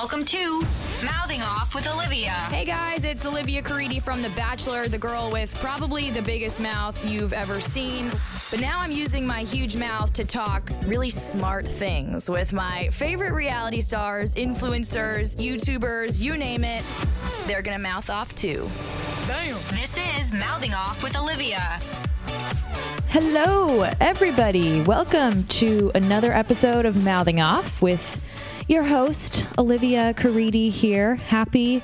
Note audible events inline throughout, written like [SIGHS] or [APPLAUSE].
Welcome to Mouthing Off with Olivia. Hey guys, it's Olivia Caridi from The Bachelor, the girl with probably the biggest mouth you've ever seen. But now I'm using my huge mouth to talk really smart things with my favorite reality stars, influencers, YouTubers, you name it. They're gonna mouth off too. This is Mouthing Off with Olivia. Hello, everybody. Welcome to another episode of Mouthing Off with your host, Olivia Caridi here. Happy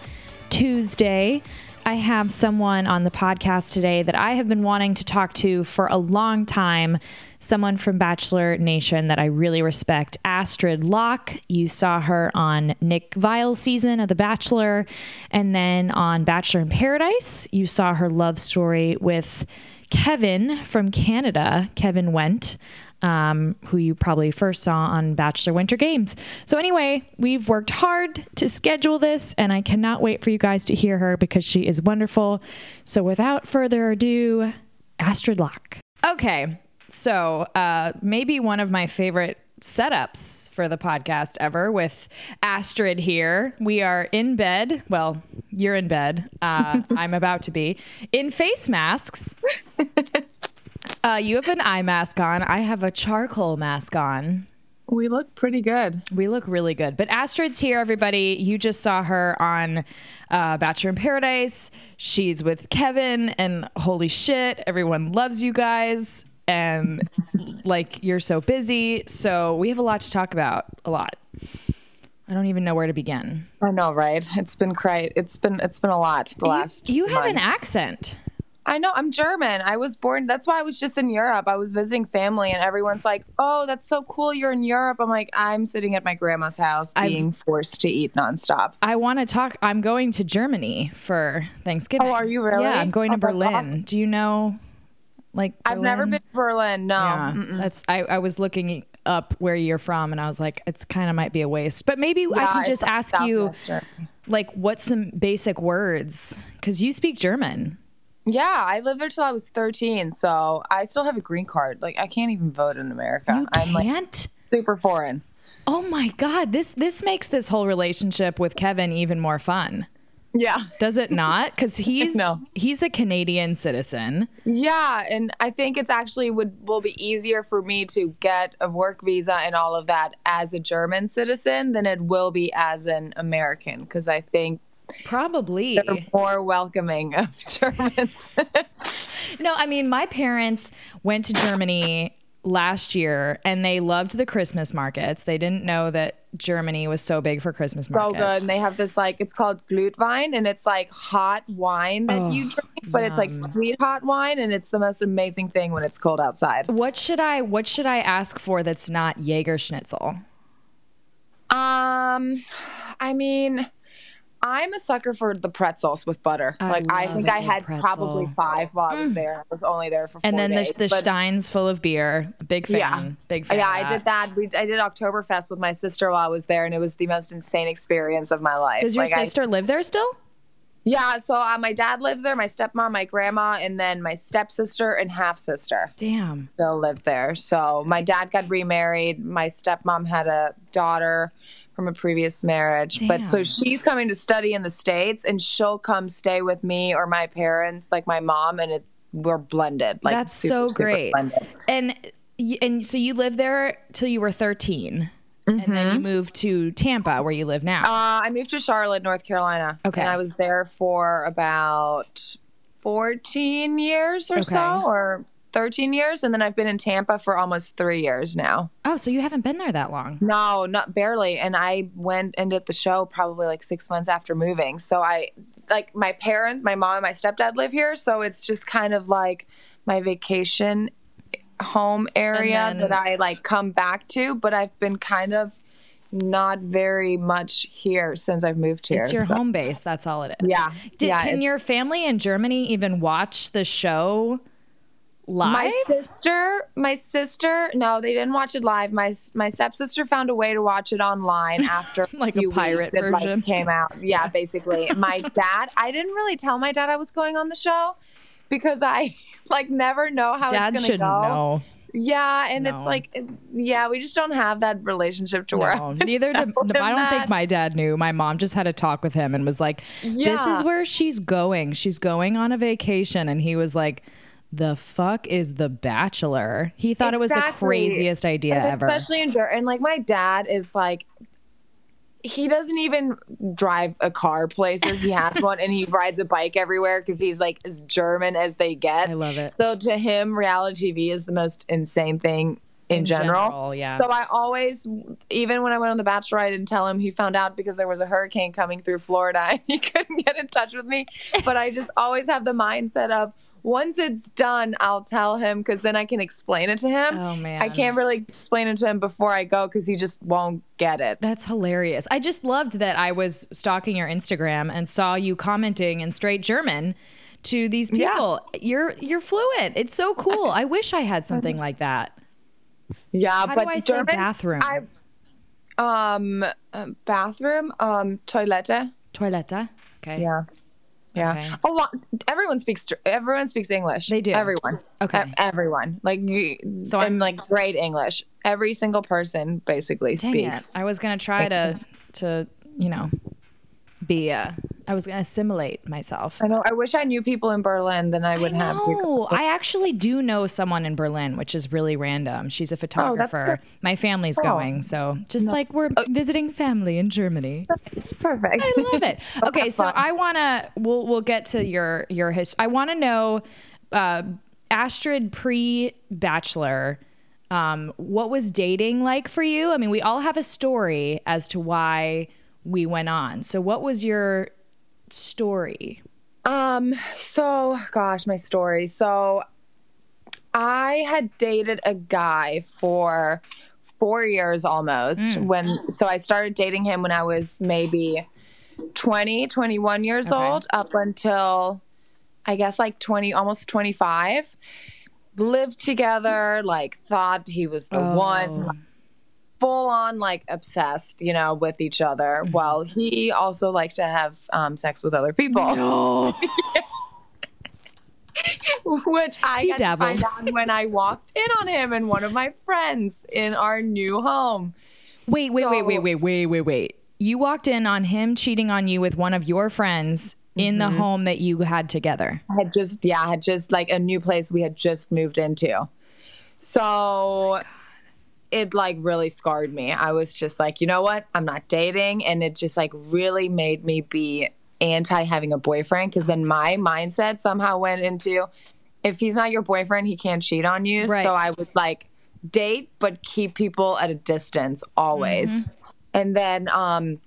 Tuesday. I have someone on the podcast today that I have been wanting to talk to for a long time. Someone from Bachelor Nation that I really respect, Astrid Locke. You saw her on Nick Viall's season of The Bachelor, and then on Bachelor in Paradise, you saw her love story with Kevin from Canada, Kevin Wendt, um, who you probably first saw on Bachelor Winter Games. So, anyway, we've worked hard to schedule this, and I cannot wait for you guys to hear her because she is wonderful. So, without further ado, Astrid Locke. Okay, so uh, maybe one of my favorite setups for the podcast ever with Astrid here. We are in bed. Well, you're in bed. Uh, [LAUGHS] I'm about to be in face masks. [LAUGHS] Uh, you have an eye mask on. I have a charcoal mask on. We look pretty good. We look really good. But Astrid's here, everybody. You just saw her on uh, Bachelor in Paradise. She's with Kevin, and holy shit, everyone loves you guys. And like, you're so busy. So we have a lot to talk about. A lot. I don't even know where to begin. I know, right? It's been great. It's been it's been a lot the last. You, you have an accent. I know. I'm German. I was born. That's why I was just in Europe. I was visiting family, and everyone's like, "Oh, that's so cool. You're in Europe." I'm like, I'm sitting at my grandma's house, I've- being forced to eat nonstop. I want to talk. I'm going to Germany for Thanksgiving. Oh, are you really? Yeah, I'm going to Oh, that's Berlin. awesome. Do you know, like, I've never been to Berlin. No. Yeah, that's. I, I was looking up where you're from, and I was like, it's kind of might be a waste. But maybe I can just ask you, like, what's some basic words? Because you speak German. Yeah, I lived there till I was 13, so I still have a green card. Like, I can't even vote in America. You I'm like can't. super foreign. oh my god, this this makes this whole relationship with Kevin even more fun. Yeah. Does it not? Because [LAUGHS] he's No. he's a Canadian citizen. Yeah, and I think it's actually would will be easier for me to get a work visa and all of that as a German citizen than it will be as an American because I think Probably. they're more welcoming of [LAUGHS] Germans. No, I mean, my parents went to Germany last year and they loved the Christmas markets. They didn't know that Germany was so big for Christmas markets. so good. And they have this like it's called Glühwein and it's like hot wine that you drink, but it's like sweet hot wine and it's the most amazing thing when it's cold outside. what should I what should I ask for that's not Jaeger schnitzel? Um, I mean, I'm a sucker for the pretzels with butter. I like I think I had pretzel. Mm. probably five while I was there. I was only there for four And then days, the, the but- steins full of beer. Big fan. Yeah. Big fan. yeah, I did that. We I did Oktoberfest with my sister while I was there, and it was the most insane experience of my life. Does your Like, I- sister live there still? yeah, so uh, my dad lives there, my stepmom, my grandma, and then my stepsister and half sister Damn. still live there. So my dad got remarried. My stepmom had a daughter from a previous marriage. But so she's coming to study in the States and she'll come stay with me or my parents, like my mom, and it, we're blended. Like That's super, so great. And and so you lived there till you were 13. And then you moved to Tampa where you live now. Mm-hmm. Uh, I moved to Charlotte, North Carolina. Okay. And I was there for about 14 years or so, or 13 years. And then I've been in Tampa for almost three years now. oh, so you haven't been there that long. No, not barely. And I went and did the show probably like six months after moving. So I, like, my parents, my mom and my stepdad live here. So it's just kind of like my vacation home area then- that I like come back to. But I've been kind of not very much here since I've moved here. It's your so- home base. That's all it is. Yeah. Did, yeah, can your family in Germany even watch the show live? My sister, my sister, no, they didn't watch it live. My my stepsister found a way to watch it online [LAUGHS] after Like a few pirate it, like, version. came out. Yeah, basically. my [LAUGHS] dad, I didn't really tell my dad I was going on the show because I [LAUGHS] like never know how Dad it's shouldn't gonna go. know. Yeah, and it's like, yeah, we just don't have that relationship to where No, I neither do, I don't think my dad knew. My mom just had a talk with him and was like, "This Yeah. is where she's going. She's going on a vacation." And he was like, "The fuck is The Bachelor?" He thought it was the craziest idea And ever. Especially in Germany. And like my dad is like, he doesn't even drive a car places. He has one and he [LAUGHS] rides a bike everywhere because he's like as German as they get. I love it. So to him, reality TV is the most insane thing in, In general. general, yeah. So I always, even when I went on The Bachelor, I didn't tell him. He found out because there was a hurricane coming through Florida [LAUGHS] and he couldn't get in touch with me. But I just always have the mindset of, once it's done, I'll tell him because then I can explain it to him. Oh, man. I can't really explain it to him before I go because he just won't get it. That's hilarious. I just loved that I was stalking your Instagram and saw you commenting in straight German to these people. Yeah. You're you're fluent. It's so cool. I wish I had something like that. Yeah, How but do I say German, bathroom? I, um, uh, bathroom, um, toilette. Toilette. Okay. Yeah. Yeah. Okay. A lot. Everyone speaks. Everyone speaks English. They do. Everyone. Okay. E- everyone. Like you. So I'm like great English. Every single person basically Dang speaks. it. I was gonna try to to you know be uh I was gonna assimilate myself. I know. I wish I knew people in Berlin. Then I would I have. know. I actually do know someone in Berlin, which is really random. She's a photographer. good. My family's Oh. going, so just like we're visiting family in Germany. It's perfect. I love it. [LAUGHS] Okay, so I want to. We'll we'll get to your your history. I want to know, uh, Astrid pre Bachelor. Um, what was dating like for you? I mean, we all have a story as to why we went on. So, what was your story? Um, so gosh, my story. So I had dated a guy for four years almost when so I started dating him when I was maybe 20, 21 years Okay. old up until I guess like 20, almost 25. Lived together, like thought he was the one full on like obsessed, you know, with each other. While he also liked to have um, sex with other people. [LAUGHS] Which I He dabbled. to find out when I walked in on him and one of my friends in our new home. Wait, wait, wait, wait, wait, wait, wait, wait. You walked in on him cheating on you with one of your friends in the home that you had together. I had just yeah, I had just like a new place we had just moved into. So it like really scarred me. I was just like, you know what? I'm not dating and it just like really made me be anti having a boyfriend because then my mindset somehow went into if he's not your boyfriend, he can't cheat on you. Right. So I would like date but keep people at a distance always. And then um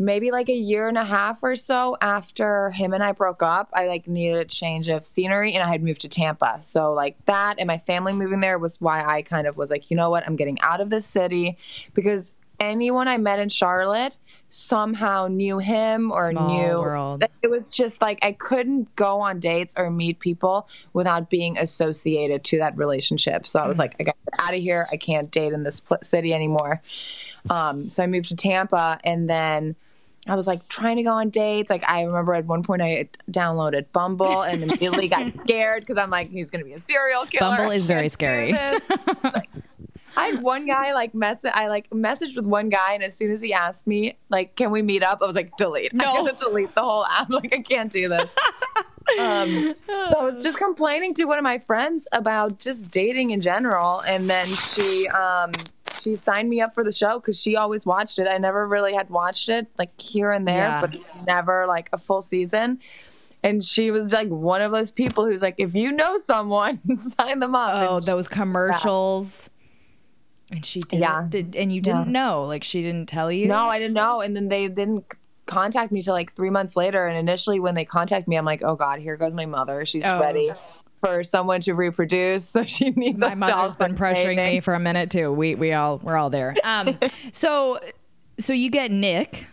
maybe like a year and a half or so after him and I broke up, I like needed a change of scenery and I had moved to Tampa. So like that and my family moving there was why I kind of was like, you know what, I'm getting out of this city because anyone I met in Charlotte somehow knew him or Small knew world. it was just like I couldn't go on dates or meet people without being associated to that relationship. So I was like, I got out of here. I can't date in this city anymore. Um, so I moved to Tampa, and then I was like trying to go on dates. Like I remember at one point I downloaded Bumble and immediately got [LAUGHS] scared because I'm like, he's gonna be a serial killer. Bumble is very scary. Like, I had one guy like mess. I like messaged with one guy, and as soon as he asked me like, "Can we meet up?" I was like, "Delete." No. I had to delete the whole app. [LAUGHS] Like I can't do this. um, so I was just complaining to one of my friends about just dating in general, and then she um, she signed me up for the show because she always watched it. I never really had watched it like here and there, Yeah. but never like a full season. And she was like one of those people who's like, if you know someone, [LAUGHS] sign them up. Oh, And those commercials. And she did, Yeah. did and you didn't know, like she didn't tell you. No, I didn't know. And then they didn't contact me till like three months later. And initially, when they contacted me, I'm like, oh God, here goes my mother. She's Oh. ready for someone to reproduce. So she [LAUGHS] needs my mother's been pressuring me for a minute too. We we all we're all there. Um, [LAUGHS] so so you get Nick.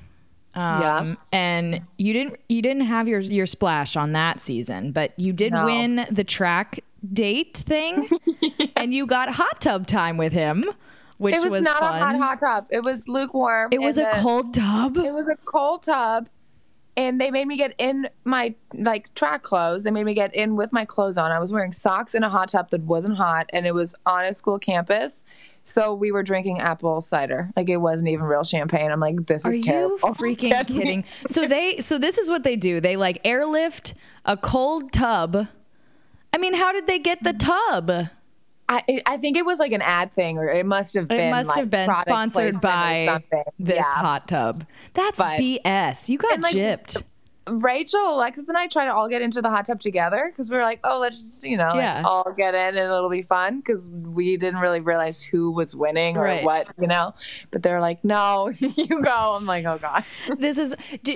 Um, Yeah. and you didn't you didn't have your your splash on that season, but you did No. win the track date thing, [LAUGHS] and you got hot tub time with him, which It was, not fun. a hot hot tub. It was lukewarm. it was a then- cold tub. It was a cold tub. And they made me get in my like track clothes. They made me get in with my clothes on. I was wearing socks in a hot tub that wasn't hot, and it was on a school campus. So we were drinking apple cider. Like it wasn't even real champagne. I'm like, this Are is terrible. [LAUGHS] freaking Get me- kidding? So they so this is what they do. They like airlift a cold tub. I mean, how did they get the tub? I, I think it was like an ad thing, or it must have been. It must like, have been sponsored by this Yeah. hot tub. That's But- BS. You got like, gypped. Rachel, Alexis, and I try to all get into the hot tub together because we were like, oh, let's just, you know, like, all get in and it'll be fun because we didn't really realize who was winning or Right. what, you know. But they're like, no, [LAUGHS] you go. I'm like, oh god. this is do,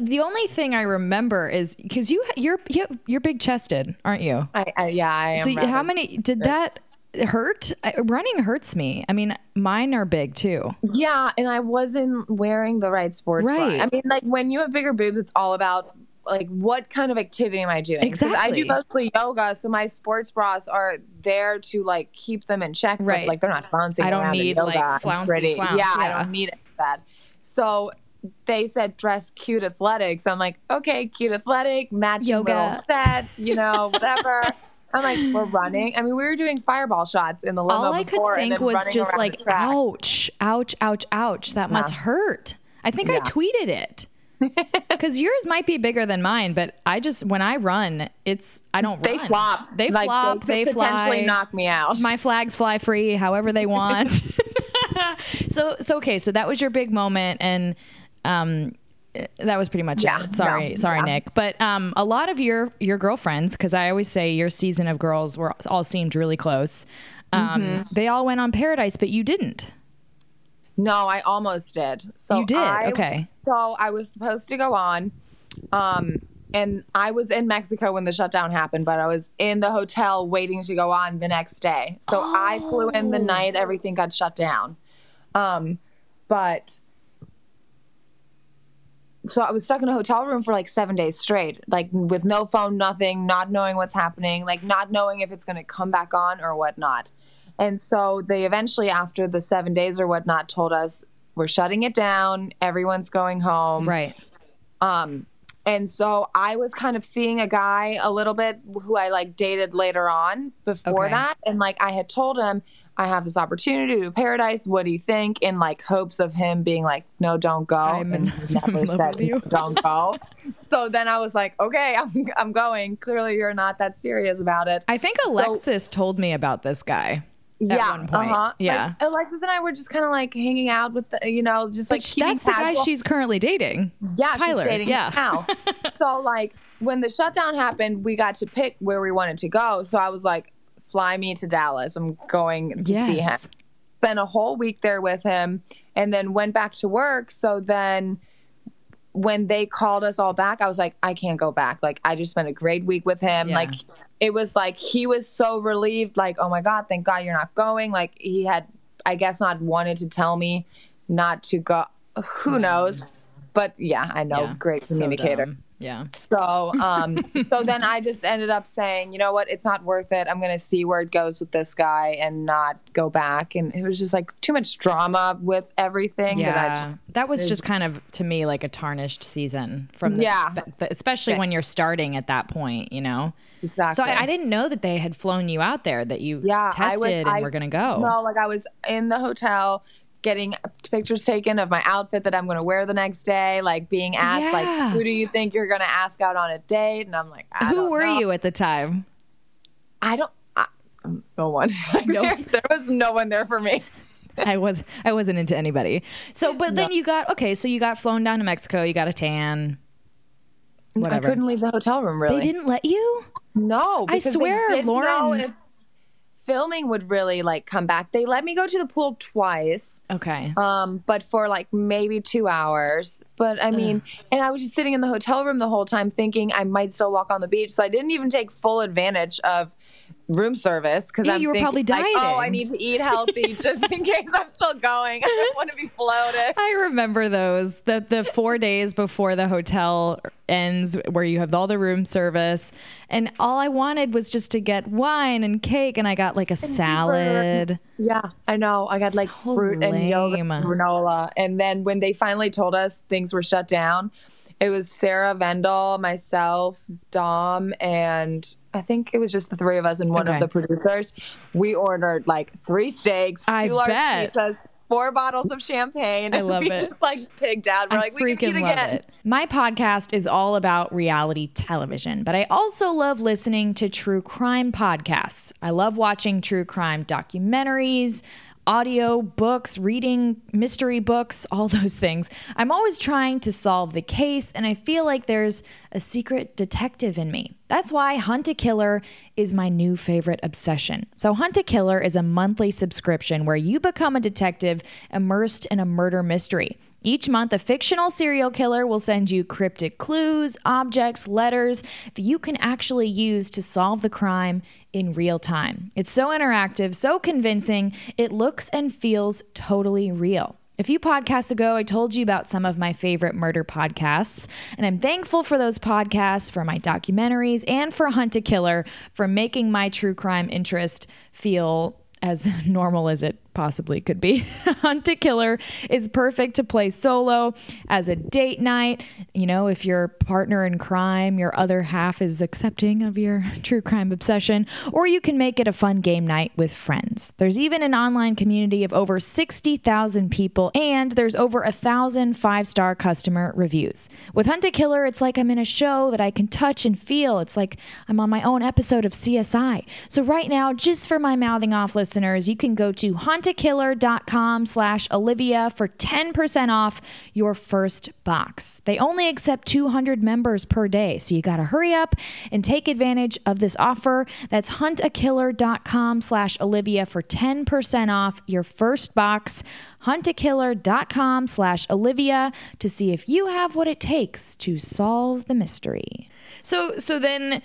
the only thing I remember is because you you're you're, you're big chested, aren't you? I, I yeah, I am. So rather- how many did that hurt? I- Running hurts me. I mean, mine are big too. Yeah, and I wasn't wearing the right sports bra. Right. I mean, like when you have bigger boobs, it's all about like what kind of activity am I doing? 'Cause I do mostly yoga, so my sports bras are there to like keep them in check. but, Right. like they're not flouncing. I don't need, like, flouncy pretty- flounce, Yeah, I don't need it. So they said dress cute athletic. So I'm like, okay, cute athletic, matching Yoga. sets, you know, whatever. I'm like, we're running. I mean, we were doing fireball shots in the limo All I could think was just like, ouch, ouch, ouch, ouch. That must hurt. I think I tweeted it. [LAUGHS] Because yours might be bigger than mine, but I just when I run, it's I don't They run. flop. They Like, flop. They, They, potentially fly. knock me out. My flags fly free, however they [LAUGHS] want. [LAUGHS] so so okay, so that was your big moment, and um, that was pretty much Yeah, it. Sorry, no, sorry, yeah. Nick. But um, a lot of your your girlfriends, because I always say your season of girls were all seemed really close. Um, Mm-hmm. They all went on Paradise, but you didn't. No, I almost did. So You did? I- Okay. So I was supposed to go on, um, and I was in Mexico when the shutdown happened, but I was in the hotel waiting to go on the next day. So I flew in Oh. the night everything got shut down. Um, but so I was stuck in a hotel room for like seven days straight, like with no phone, nothing, not knowing what's happening, like not knowing if it's going to come back on or whatnot. And so they eventually, after the seven days or whatnot, told us we're shutting it down. Everyone's going home. Right. Um, and so I was kind of seeing a guy a little bit who I like dated later on before Okay. that. And like I had told him, I have this opportunity to do paradise. What do you think? In like hopes of him being like, no, don't go. I'm in- and I'm never said, with you. don't go. [LAUGHS] so then I was like, okay, I'm, I'm going. Clearly you're not that serious about it. I think Alexis told me about this guy. at yeah, one point. Uh-huh. Yeah. Like, Alexis and I were just kind of like hanging out with the, you know, just like keeping that's the guy she's currently dating. Yeah, Tyler, she's dating yeah. now. [LAUGHS] so like when the shutdown happened, we got to pick where we wanted to go. So I was like, fly me to Dallas. I'm going to see him. Yes. Spent a whole week there with him and then went back to work. So then when they called us all back, I was like, I can't go back. Like I just spent a great week with him. Yeah. Like it was like he was so relieved, like, oh my God, thank God you're not going. Like he had I guess not wanted to tell me not to go who knows. But yeah, I know. Yeah. Great communicator. dumb. Yeah. So, um, so then I just ended up saying, you know what, it's not worth it. I'm going to see where it goes with this guy and not go back. And it was just like too much drama with everything that I Yeah, just, that was just kind of to me like a tarnished season from the, Yeah. especially when you're starting at that point, you know. exactly. So I, I didn't know that they had flown you out there, that you yeah, I was, tested I, and were gonna go. No, like I was in the hotel getting pictures taken of my outfit that I'm going to wear the next day, like being asked, Yeah. like, who do you think you're going to ask out on a date? And I'm like, I Who were know. you at the time? I don't, I, um, no one. [LAUGHS] No. there, [LAUGHS] there was no one there for me. [LAUGHS] I was I wasn't into anybody. So, but then you got okay. So you got flown down to Mexico. You got a tan. Whatever. I couldn't leave the hotel room really. They didn't let you. No, I swear, Lauren- filming would really like come back. They let me go to the pool twice, Okay. um, but for like maybe two hours. But I mean, and I was just sitting in the hotel room the whole time thinking I might still walk on the beach. So I didn't even take full advantage of room service because Yeah, I'm you were thinking, probably like, oh, I need to eat healthy [LAUGHS] just in case I'm still going. [LAUGHS] I don't want to be floated. I remember those the the four days before the hotel ends, where you have all the room service, and all I wanted was just to get wine and cake, and I got like a salad. Yeah, I know. I got like So fruit and yogurt and granola. And then when they finally told us things were shut down, it was Sarah Vendel, myself, Dom, and I think it was just the three of us and one Okay. of the producers. We ordered like three steaks, I two large bet. pizzas, four bottles of champagne. I and love we it. just like pigged out. We're I like, we can eat again. it. My podcast is all about reality television, but I also love listening to true crime podcasts. I love watching true crime documentaries, audio books, reading mystery books, all [LAUGHS] those things. I'm always trying to solve the case, and I feel like there's a secret detective in me. That's why Hunt a Killer is my new favorite obsession. So, Hunt a Killer is a monthly subscription where you become a detective immersed in a murder mystery. Each month, a fictional serial killer will send you cryptic clues, objects, letters that you can actually use to solve the crime in real time. It's so interactive, so convincing, it looks and feels totally real. A few podcasts ago, I told you about some of my favorite murder podcasts, and I'm thankful for those podcasts, for my documentaries, and for Hunt a Killer for making my true crime interest feel as [LAUGHS] normal as it possibly could be. [LAUGHS] Hunt a Killer is perfect to play solo as a date night. You know, if your partner in crime, your other half is accepting of your [LAUGHS] true crime obsession, or you can make it a fun game night with friends. There's even an online community of over 60,000 people, and there's over a thousand five star customer reviews. With Hunt a Killer, it's like I'm in a show that I can touch and feel. It's like I'm on my own episode of CSI. So right now, just for my mouthing off listeners, you can go to huntakiller.com slash Olivia for 10% off your first box. They only accept 200 members per day, so you got to hurry up and take advantage of this offer. That's huntakiller.com slash Olivia for 10% off your first box. Huntakiller.com slash Olivia to see if you have what it takes to solve the mystery. So, so then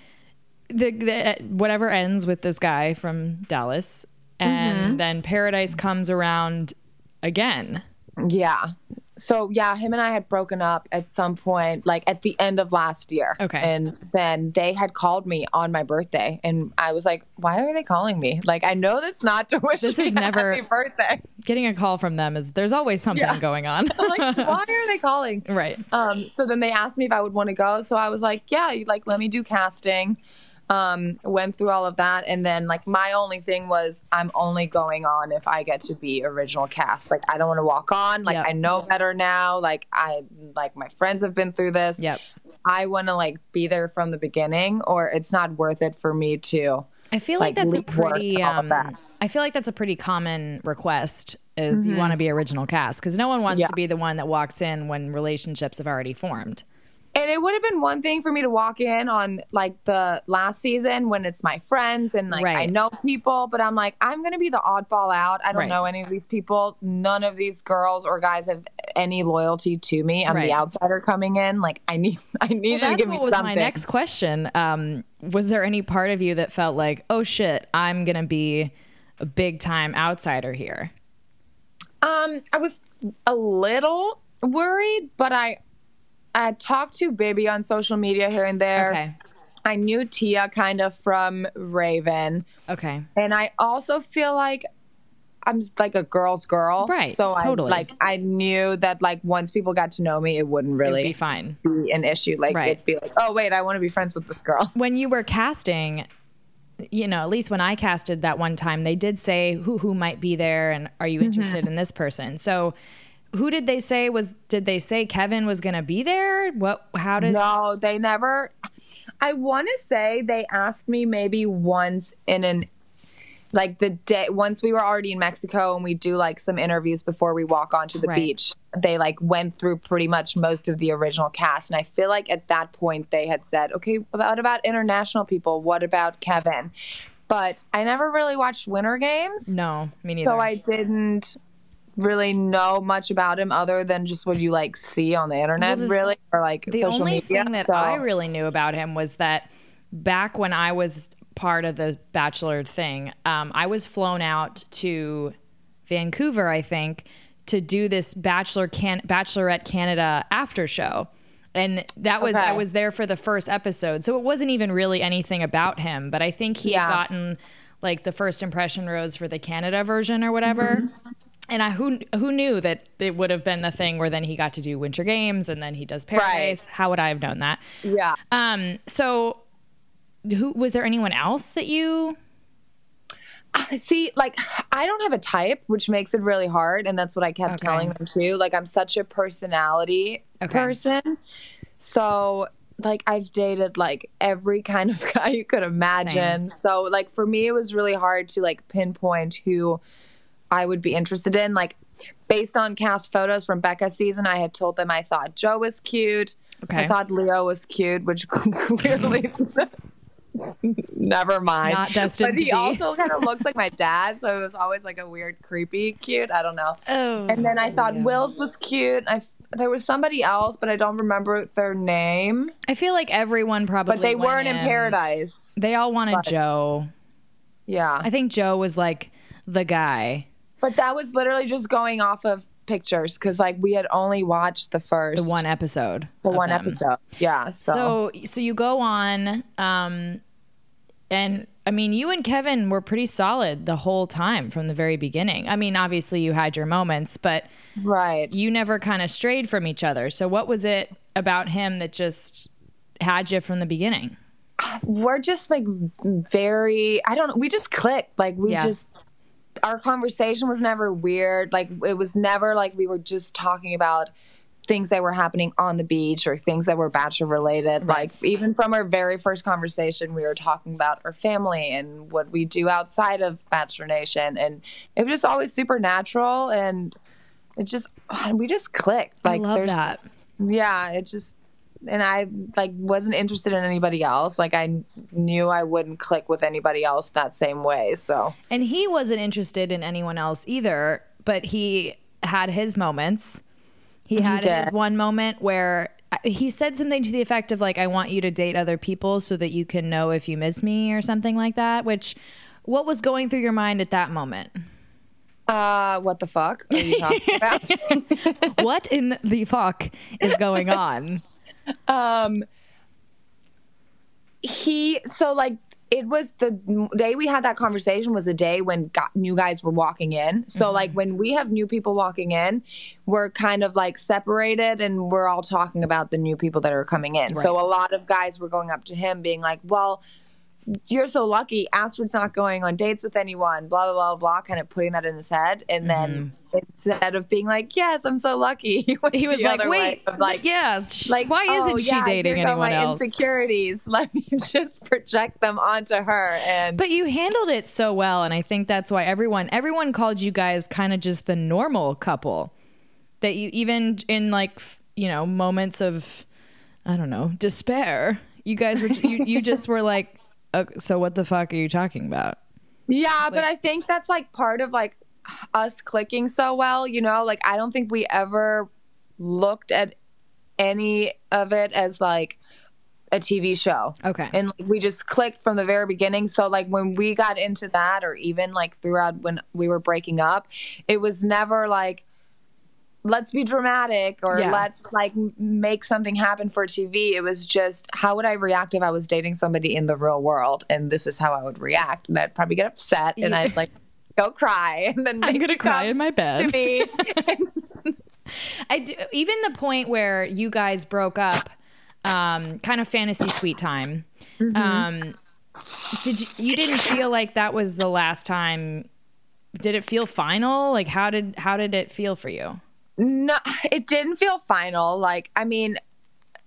the, the whatever ends with this guy from Dallas, and then Paradise comes around again. Yeah. So yeah, him and I had broken up at some point, like at the end of last year. Okay. And then they had called me on my birthday, and I was like, "Why are they calling me? Like, I know that's not [LAUGHS] to wish This me is never- happy birthday. Getting a call from them is there's always something Yeah. going on. [LAUGHS] I'm like, why are they calling? [LAUGHS] right. Um, so then they asked me if I would want to go. So I was like, yeah, like let me do casting. Um, went through all of that, and then like my only thing was I'm only going on if I get to be original cast. Like I don't want to walk on. Like Yep. I know better now. Like I like my friends have been through this. Yep. I want to like be there from the beginning, or it's not worth it for me to. I feel like, like, that's a pretty and all of um, that. I feel like that's a pretty common request is you want to be original cast because no one wants Yeah. to be the one that walks in when relationships have already formed. And it would have been one thing for me to walk in on like the last season when it's my friends and like I know people, but I'm like, I'm gonna be the oddball out. I don't Right. know any of these people. None of these girls or guys have any loyalty to me. I'm Right. the outsider coming in. Like I need [LAUGHS] I need Well, you to that's give what me was my next question. Um, was there any part of you that felt like, oh shit, I'm gonna be a big time outsider here? Um, I was a little worried, but I I talked to Baby on social media here and there. Okay. I knew Tia kind of from Raven. Okay. And I also feel like I'm like a girl's girl. Right, So totally. I like I knew that like once people got to know me, it wouldn't It'd really be fine. be an issue. Like Right. it'd be like, oh wait, I want to be friends with this girl. when you were casting, you know, at least when I casted that one time, they did say who who might be there and are you mm-hmm. interested in this person. So who did they say was did they say Kevin was going to be there? What how did No, they never. I want to say they asked me maybe once in an like the day once we were already in Mexico and we do like some interviews before we walk onto the Right. beach. They like went through pretty much most of the original cast, and I feel like at that point they had said, "Okay, what about international people? What about Kevin?" But I never really watched Winter Games, No, me neither. so I didn't really know much about him other than just what you like see on the internet, Well, the- really, or like the social only media. thing that So- I really knew about him was that back when I was part of the Bachelor thing, um, I was flown out to Vancouver, I think, to do this Bachelor can Bachelorette Canada after show. And that was I was there for the first episode. So it wasn't even really anything about him, but I think he had gotten like the first impression rose for the Canada version or whatever. And I who who knew that it would have been a thing where then he got to do Winter Games and then he does Paradise. How would I have known that? Yeah. Um. So, who was there anyone else that you? See, like I don't have a type, which makes it really hard, and that's what I kept Okay. telling them too. Like I'm such a personality Okay. person, so like I've dated like every kind of [LAUGHS] guy you could imagine. So like for me, it was really hard to like pinpoint who I would be interested in. Like based on cast photos from Becca's season, I had told them I thought Joe was cute. Okay. I thought Leo was cute, which [LAUGHS] clearly. [LAUGHS] Never mind. Not destined but he also kind of looks like my dad, so it was always like a weird, creepy, cute. I don't know. Oh. And then I thought Wills was cute. I there was somebody else, but I don't remember their name. I feel like everyone probably. But they weren't in Paradise. They all wanted But- Joe. Yeah. I think Joe was like the guy, But that was literally just going off of pictures because like we had only watched the first the one episode. the one them. episode. Yeah. So, So so you go on, um, and I mean you and Kevin were pretty solid the whole time from the very beginning. I mean, obviously you had your moments, but right. you never kind of strayed from each other. So what was it about him that just had you from the beginning? we're just like very I don't know, we just clicked. Like we Yeah. just our conversation was never weird. Like it was never like we were just talking about things that were happening on the beach or things that were bachelor related. Right. Like even from our very first conversation we were talking about our family and what we do outside of Bachelor Nation and it was just always super natural and it just we just clicked. Like I love that. yeah, it just and I like wasn't interested in anybody else. Like I knew I wouldn't click with anybody else that same way. So And he wasn't interested in anyone else either, but he had his moments. He had did. his one moment where he said something to the effect of like I want you to date other people so that you can know if you miss me or something like that, which what was going through your mind at that moment? uh what the fuck are you talking [LAUGHS] about? what in the fuck is going on? Um he so like it was the day we had that conversation was a day when got, new guys were walking in. So like when we have new people walking in, we're kind of like separated and we're all talking about the new people that are coming in. So a lot of guys were going up to him being like, "Well, you're so lucky. Astrid's not going on dates with anyone, blah, blah, blah, blah, kind of putting that in his head. And then instead of being like, yes, I'm so lucky, [LAUGHS] he, was like, "Wait, like, yeah, like, why oh, isn't she yeah, dating anyone my else?" Insecurities. [LAUGHS] Let me just project them onto her. And But you handled it so well, and I think that's why everyone everyone called you guys kind of just the normal couple. That you even in like you know moments of I don't know despair, you guys were you, you [LAUGHS] just were like, so what the fuck are you talking about? Yeah, but I think that's like part of like us clicking so well, you know? Like I don't think we ever looked at any of it as like a TV show. Okay. And like, we just clicked from the very beginning. So like when we got into that or even like throughout when we were breaking up, it was never like let's be dramatic or Yeah. let's like make something happen for TV. It was just how would I react if I was dating somebody in the real world and this is how I would react and I'd probably get upset and I'd like go cry [LAUGHS] and then I'm gonna cry in my bed. to me. [LAUGHS] [LAUGHS] I do, even the point where you guys broke up, um, kind of fantasy suite time. Um, did you, you didn't feel like that was the last time? Did it feel final? Like how did how did it feel for you? No, it didn't feel final. Like, I mean,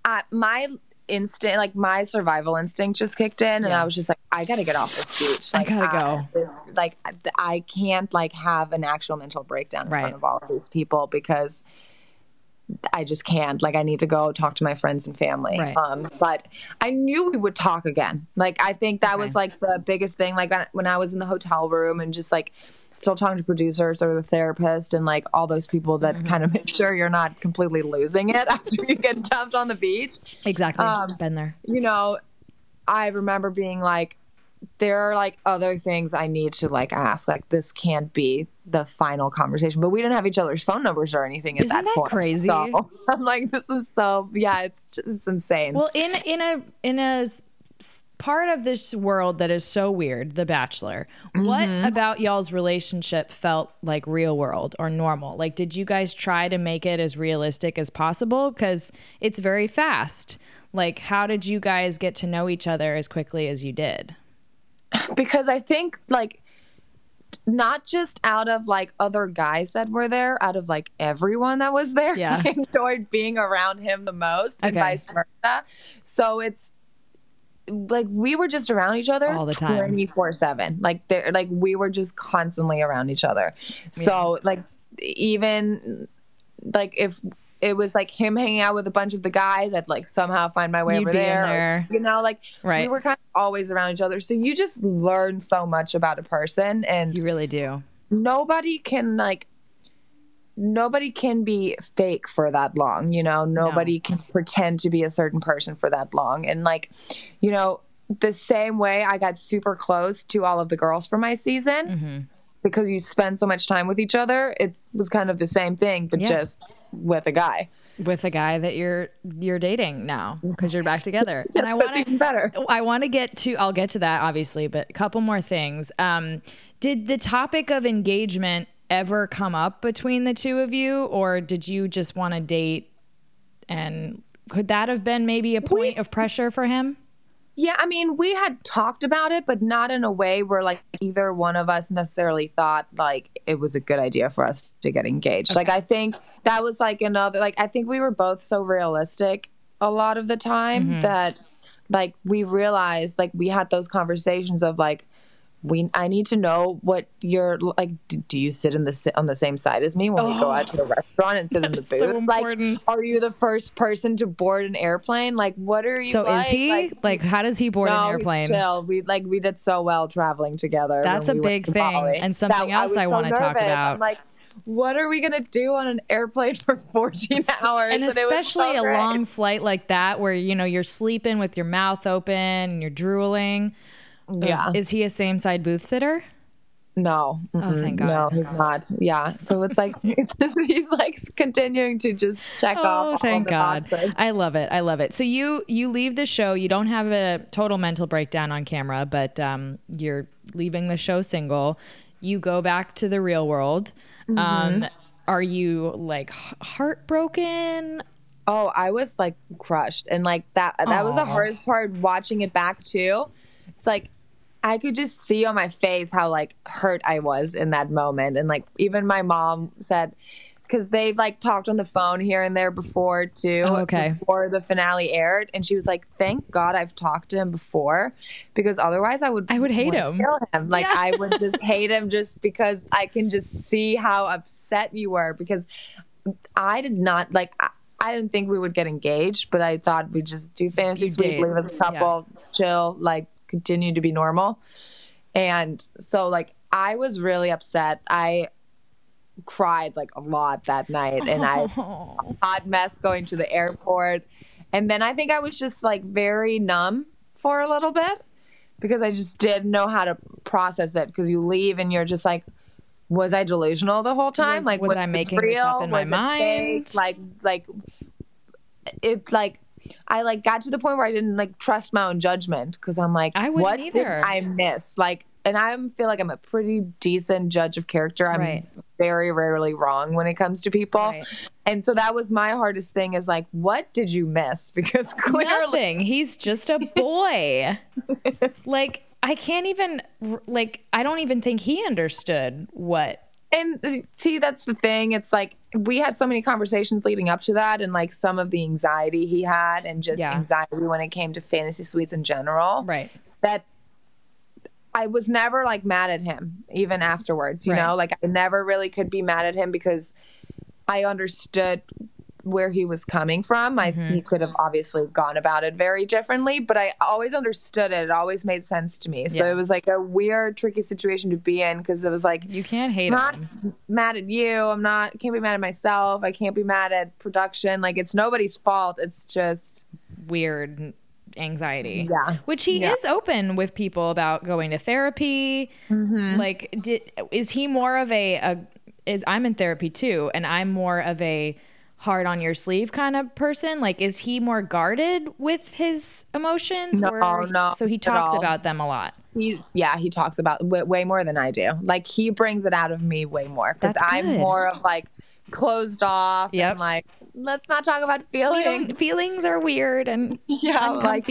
I, my instinct, like my survival instinct, just kicked in, and I was just like, I gotta get off this beach. I gotta go. this- like, I- I can't like have an actual mental breakdown in Right. front of all of these people because I just can't. Like, I need to go talk to my friends and family. Right. Um, but I knew we would talk again. Like, I think that was like the biggest thing. Like when I was in the hotel room and just like still talking to producers or the therapist and like all those people that Mm-hmm. kind of [LAUGHS] make sure you're not completely losing it [LAUGHS] after you get dumped on the beach. Exactly. Um, Been there. You know, I remember being like, there are like other things I need to like ask. Like this can't be the final conversation. But we didn't have each other's phone numbers or anything at Isn't that, that point. crazy? So [LAUGHS] I'm like, this is so yeah, it's it's insane. Well, in in a in a part of this world that is so weird, The Bachelor. What mm-hmm. about y'all's relationship felt like real world or normal? Like, did you guys try to make it as realistic as possible? Because it's very fast. Like, how did you guys get to know each other as quickly as you did? [LAUGHS] because I think like not just out of like other guys that were there, out of like everyone that was there, [LAUGHS] Yeah. I enjoyed being around him the most and vice versa. So it's like we were just around each other All the time. 24 7 like they like we were just constantly around each other so like even like if it was like him hanging out with a bunch of the guys i'd like somehow find my way You'd over be in there, or, you know like right. we were kind of always around each other so you just learn so much about a person and You really do. nobody can like nobody can be fake for that long you know nobody can pretend to be a certain person for that long and like you know the same way i got super close to all of the girls for my season Mm-hmm. because you spend so much time with each other it was kind of the same thing but Yeah. just with a guy With a guy that you're you're dating now because you're back together. [LAUGHS] And I want even better I want to get to I'll get to that obviously, but a couple more things. Um, did the topic of engagement ever come up between the two of you or did you just want to date and could that have been maybe a point of pressure for him? Yeah, I mean, we had talked about it, but not in a way where like either one of us necessarily thought like it was a good idea for us to get engaged. Like I think that was like another like I think we were both so realistic a lot of the time mm-hmm. that like we realized like we had those conversations of like we I need to know what you're like do, do you sit in the on the same side as me when we go oh. out to the restaurant and sit in [LAUGHS] the booth? That's so important. Like are you the first person to board an airplane? Like what are you So like? is he Like, like, how does he board no, an he's airplane? chill. We like we did so well traveling together. That's a we big thing, Bali. and something That- else was I so wanna talk about. I'm like, what are we gonna do on an airplane for 14 hours? And it especially so a great. long flight like that where you know you're sleeping with your mouth open and you're drooling. Yeah. Is he a same side booth sitter? No. Oh, thank God. No, he's not. Yeah. So it's like [LAUGHS] he's like continuing to just check off. Oh, all thank the God. boxes. I love it. I love it. So you you leave the show. You don't have a total mental breakdown on camera, but um, you're leaving the show single. You go back to the real world. Mm-hmm. Um, are you like heartbroken? Oh, I was like crushed. And like that that was the hardest part watching it back too. It's like I could just see on my face how like hurt I was in that moment. And like even my mom said because they've like talked on the phone here and there before too. Oh, okay. Before the finale aired. And she was like, Thank God I've talked to him before because otherwise I would I would hate him. kill him. Like Yeah. I would just [LAUGHS] hate him just because I can just see how upset you were because I did not like. I, I didn't think we would get engaged, but I thought we'd just do fantasy suite, date. live as a couple, chill, like continue to be normal. And so, like, I was really upset. I cried like a lot that night, and I [LAUGHS] hot mess going to the airport. And then I think I was just like very numb for a little bit because I just didn't know how to process it. Because you leave and you're just like, was I delusional the whole time? Was- like, was I this making this up in my Was fake? mind? Like, like it's like I like got to the point where I didn't like trust my own judgment because I'm like, I wouldn't what either. did I miss? Like, and I feel like I'm a pretty decent judge of character. I'm Right. very rarely wrong when it comes to people. Right. And so that was my hardest thing is like, what did you miss? [LAUGHS] Because clearly, Nothing. He's just a boy. [LAUGHS] like I can't even like I don't even think he understood what and see, that's the thing. It's like we had so many conversations leading up to that, and like some of the anxiety he had, and just Yeah. anxiety when it came to fantasy suites in general. right. That I was never like mad at him, even afterwards. You Right. know, like I never really could be mad at him because I understood where he was coming from. I Mm-hmm. he could have obviously gone about it very differently, but I always understood it. It always made sense to me. So Yeah. it was like a weird, tricky situation to be in because it was like You can't hate I'm not him. mad at you. I'm not can't be mad at myself. I can't be mad at production. Like it's nobody's fault. It's just Weird anxiety. Yeah. Which he Yeah. is open with people about going to therapy. Mm-hmm. Like did is he more of a, a is I'm in therapy too and I'm more of a hard on your sleeve kind of person? Like, is he more guarded with his emotions? No, or, no, So he talks about them a lot. He's yeah, he talks about way, way more than I do. Like he brings it out of me way more because I'm more of like closed off Yep. and like let's not talk about feelings. feelings are weird and [LAUGHS] Yeah, like.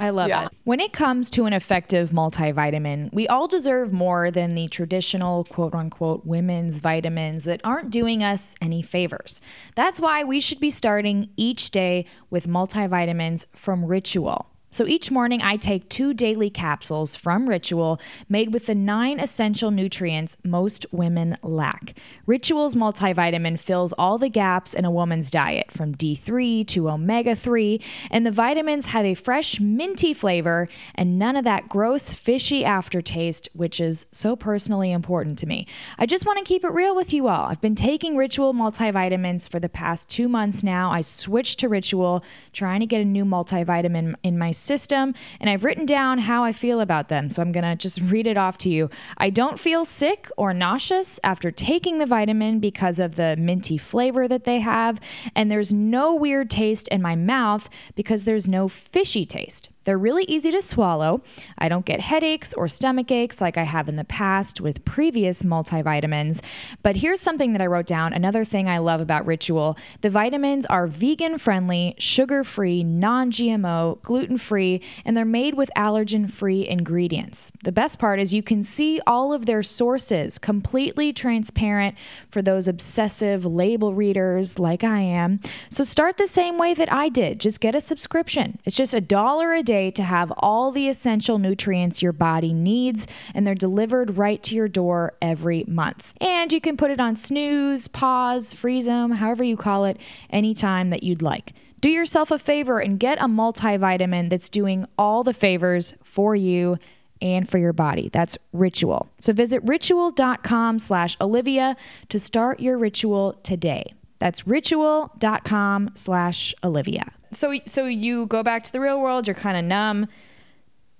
I love Yeah. it. When it comes to an effective multivitamin, we all deserve more than the traditional quote unquote women's vitamins that aren't doing us any favors. That's why we should be starting each day with multivitamins from Ritual. So each morning, I take two daily capsules from Ritual made with the nine essential nutrients most women lack. Ritual's multivitamin fills all the gaps in a woman's diet, from D3 to omega 3, and the vitamins have a fresh, minty flavor and none of that gross, fishy aftertaste, which is so personally important to me. I just want to keep it real with you all. I've been taking Ritual multivitamins for the past two months now. I switched to Ritual, trying to get a new multivitamin in my system, and I've written down how I feel about them. So I'm going to just read it off to you. I don't feel sick or nauseous after taking the vitamin because of the minty flavor that they have, and there's no weird taste in my mouth because there's no fishy taste. They're really easy to swallow. I don't get headaches or stomach aches like I have in the past with previous multivitamins. But here's something that I wrote down another thing I love about Ritual the vitamins are vegan friendly, sugar free, non GMO, gluten free, and they're made with allergen free ingredients. The best part is you can see all of their sources completely transparent for those obsessive label readers like I am. So start the same way that I did. Just get a subscription. It's just a dollar a day to have all the essential nutrients your body needs, and they're delivered right to your door every month. And you can put it on snooze, pause, freeze them, however you call it, anytime that you'd like. Do yourself a favor and get a multivitamin that's doing all the favors for you and for your body. That's Ritual. So visit ritual.com slash Olivia to start your ritual today. That's ritual.com slash Olivia. So, so you go back to the real world, you're kind of numb,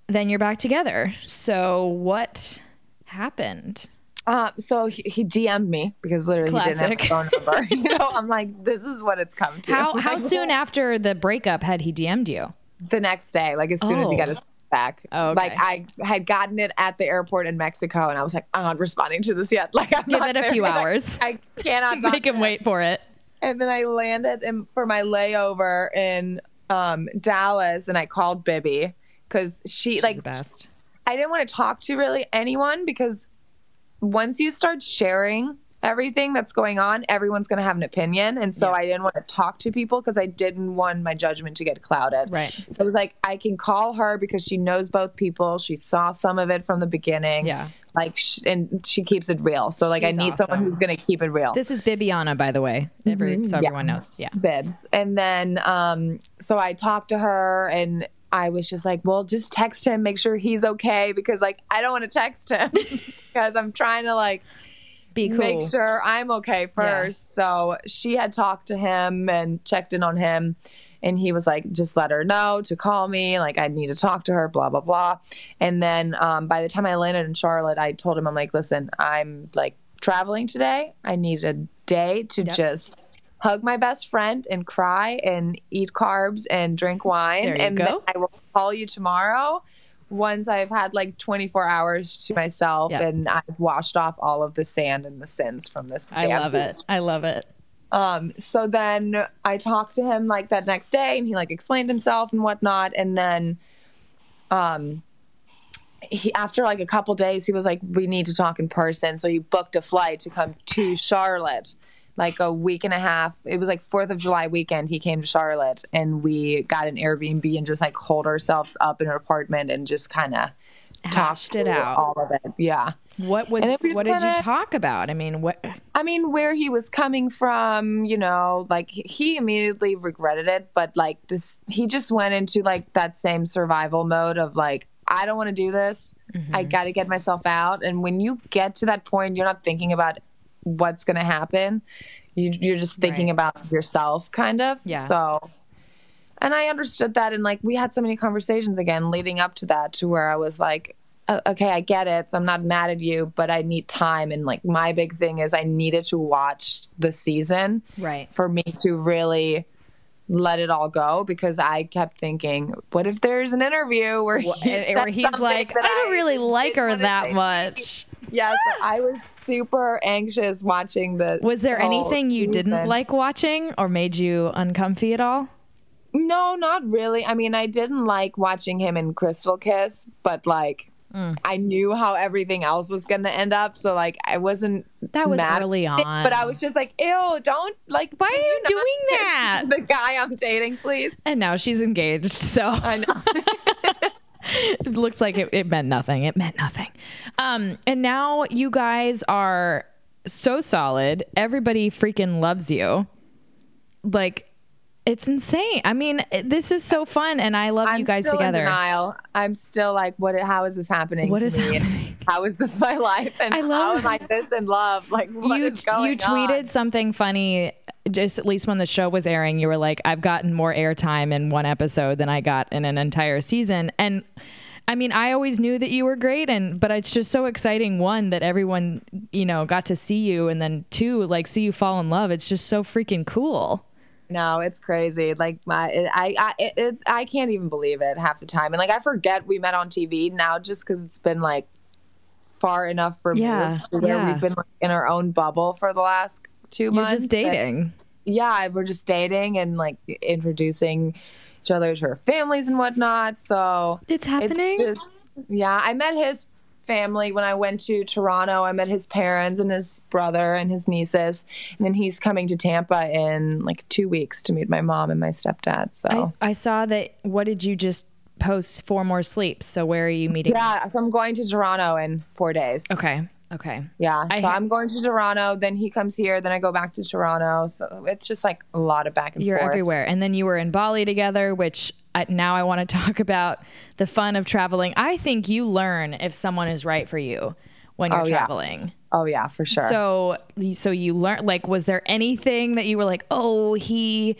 then you're back together. So what happened? Uh, so he, he DM'd me because literally he didn't have a phone number. [LAUGHS] you know, I'm like, this is what it's come to. How, [LAUGHS] how soon after the breakup had he DM'd you? The next day, like as soon as he Oh. got his back. Oh, okay. Like I had gotten it at the airport in Mexico, and I was like, I'm not responding to this yet. [LAUGHS] Like I'm Give it a few yet. I- hours. I, cannot Make him wait for it. And then I landed in, for my layover in um, Dallas, and I called Bibby because she like the best. I didn't want to talk to really anyone because once you start sharing everything that's going on, everyone's going to have an opinion. And so Yeah. I didn't want to talk to people because I didn't want my judgment to get clouded. Right. So I was like, I can call her because she knows both people. She saw some of it from the beginning. Yeah. Like, sh- and she keeps it real. So, like, I She's need someone who's going to keep it real. This is Bibiana, by the way, Every, so Yeah. everyone knows. Yeah. bibs. And then um so I talked to her and I was just like, well, just text him, make sure he's okay because like I don't want to text him [LAUGHS] because I'm trying to like Be cool. make sure I'm okay first. So she had talked to him and checked in on him and he was like, just let her know to call me. Like I need to talk to her, blah, blah, blah. And then um, by the time I landed in Charlotte, I told him, I'm like, listen, I'm like traveling today. I need a day to Yep. just hug my best friend and cry and eat carbs and drink wine. And go. then I will call you tomorrow once I've had like 24 hours to myself Yep. and I've washed off all of the sand and the sins from this. I love beach. it. I love it. Um, so then I talked to him like that next day and he like explained himself and whatnot. And then, um, he, after like a couple days, he was like, we need to talk in person. So he booked a flight to come to Charlotte, like a week and a half. It was like 4th of July weekend. He came to Charlotte and we got an Airbnb and just like holed ourselves up in an apartment and just kind of talked it out. all of it. Yeah. What was? And then we just What did you talk about? I mean, what? I mean, where he was coming from, you know, like he immediately regretted it, but like this, he just went into like that same survival mode of like, I don't want to do this. Mm-hmm. I got to get myself out. And when you get to that point, you're not thinking about what's going to happen. You, you're just thinking Right. about yourself, kind of. Yeah. So, and I understood that. And like, we had so many conversations again leading up to that to where I was like, "O- Uh, okay, I get it. So I'm not mad at you, but I need time. And like my big thing is I needed to watch the season Right. for me to really let it all go because I kept thinking, what if there's an interview where, he Where he's like, I don't really like her that much. [LAUGHS] Yes, I was super anxious watching the. Was there anything you didn't like watching or made you uncomfy at all? No, not really. I mean, I didn't like watching him in Krystal Kiss, but like. Mm. I knew how everything else was going to end up, so like I wasn't. That was mad early at it, on. but I was just like, "Ew, don't like." Why are you doing [LAUGHS] that? The guy I'm dating, please. And now she's engaged, so I know. [LAUGHS] it looks like it, it meant nothing. It meant nothing. Um, and now you guys are so solid. Everybody freaking loves you. Like, it's insane. I mean, eh, this is so fun, and I love I'm you guys still together. In denial. I'm still like, what? How is this happening? What to is me? Happening? How is this my life? And I love- how am I this in love? Like, [LAUGHS] what you is going you tweeted on? something funny just at least when the show was airing you were like i've gotten more airtime in one episode than i got in an entire season and i mean i always knew that you were great and but it's just so exciting one that everyone you know got to see you and then two like see you fall in love it's just so freaking cool No, it's crazy. Like my, it, I, I, it, it, I can't even believe it half the time. And like I forget we met on TV now, just because it's been like far enough for Yeah. Where yeah. we've been like, in our own bubble for the last two you're months. just dating yeah, we're just dating and like introducing each other to our families and whatnot. So it's happening It's just, yeah, I met his family when I went to Toronto. I met his parents and his brother and his nieces, and then he's coming to Tampa in like two weeks to meet my mom and my stepdad. So I, I saw that what did you just post four more sleeps so where are you meeting yeah, so I'm going to Toronto in four days. okay okay Yeah, I so ha- I'm going to Toronto. Then he comes here. Then I go back to Toronto. So it's just like a lot of back and forth. You're forth. everywhere. And then you were in Bali together, which I, now I want to [LAUGHS] talk about the fun of traveling. I think you learn if someone is right for you when you're Oh, yeah. traveling. Oh yeah, for sure. So, so you learn. Like, was there anything that you were like, oh, he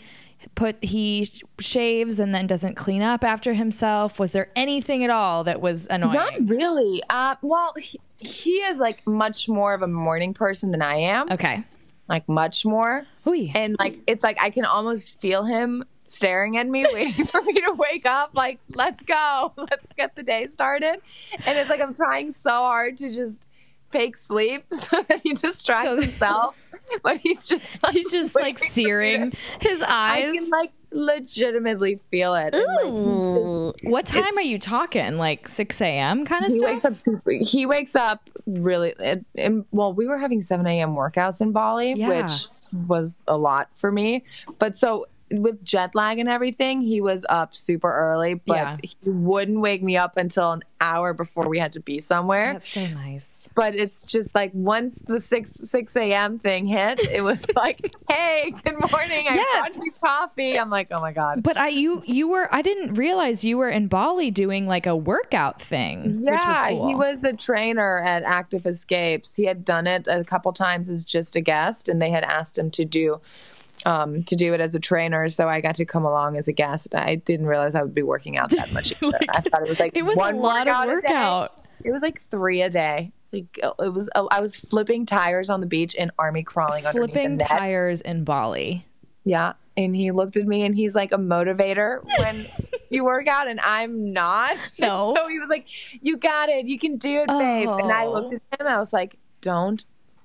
put he shaves and then doesn't clean up after himself? Was there anything at all that was annoying? Not really. Uh, well, he, he is like much more of a morning person than I am. Okay. Like much more. Ooh. And like it's like I can almost feel him staring at me, [LAUGHS] waiting for me to wake up. Like, let's go, [LAUGHS] let's get the day started. And it's like I'm trying so hard to just fake sleep [LAUGHS] so that he distracts So- himself. But he's just like, He's just like waiting for me to- searing his eyes. I can like legitimately feel it. And, like, just- What time are you talking? Like 6 a.m. kind of he stuff? wakes up. He wakes up really. And, and well, we were having seven a.m. workouts in Bali, Yeah. which was a lot for me. But so with jet lag and everything, he was up super early, but Yeah. he wouldn't wake me up until an hour before we had to be somewhere. That's so nice. But it's just like once the six six a.m. thing hit, it was [LAUGHS] like, "Hey, good morning! I Yeah. brought you coffee." I'm like, "Oh my god!" But I you you were I didn't realize you were in Bali doing like a workout thing. which was Yeah, cool. he was a trainer at Active Escapes. He had done it a couple times as just a guest, and they had asked him to do um, to do it as a trainer. So I got to come along as a guest. I didn't realize I would be working out that much. [LAUGHS] either. I thought it was like It was one a lot of workout day. workout. It was like three a day. Like it was. I was flipping tires on the beach and army crawling Flipping tires in Bali. Yeah. And he looked at me and he's like a motivator when [LAUGHS] you work out and I'm not. [LAUGHS] No. so he was like, You got it. You can do it, babe. And I Oh. looked at him and I was like, Don't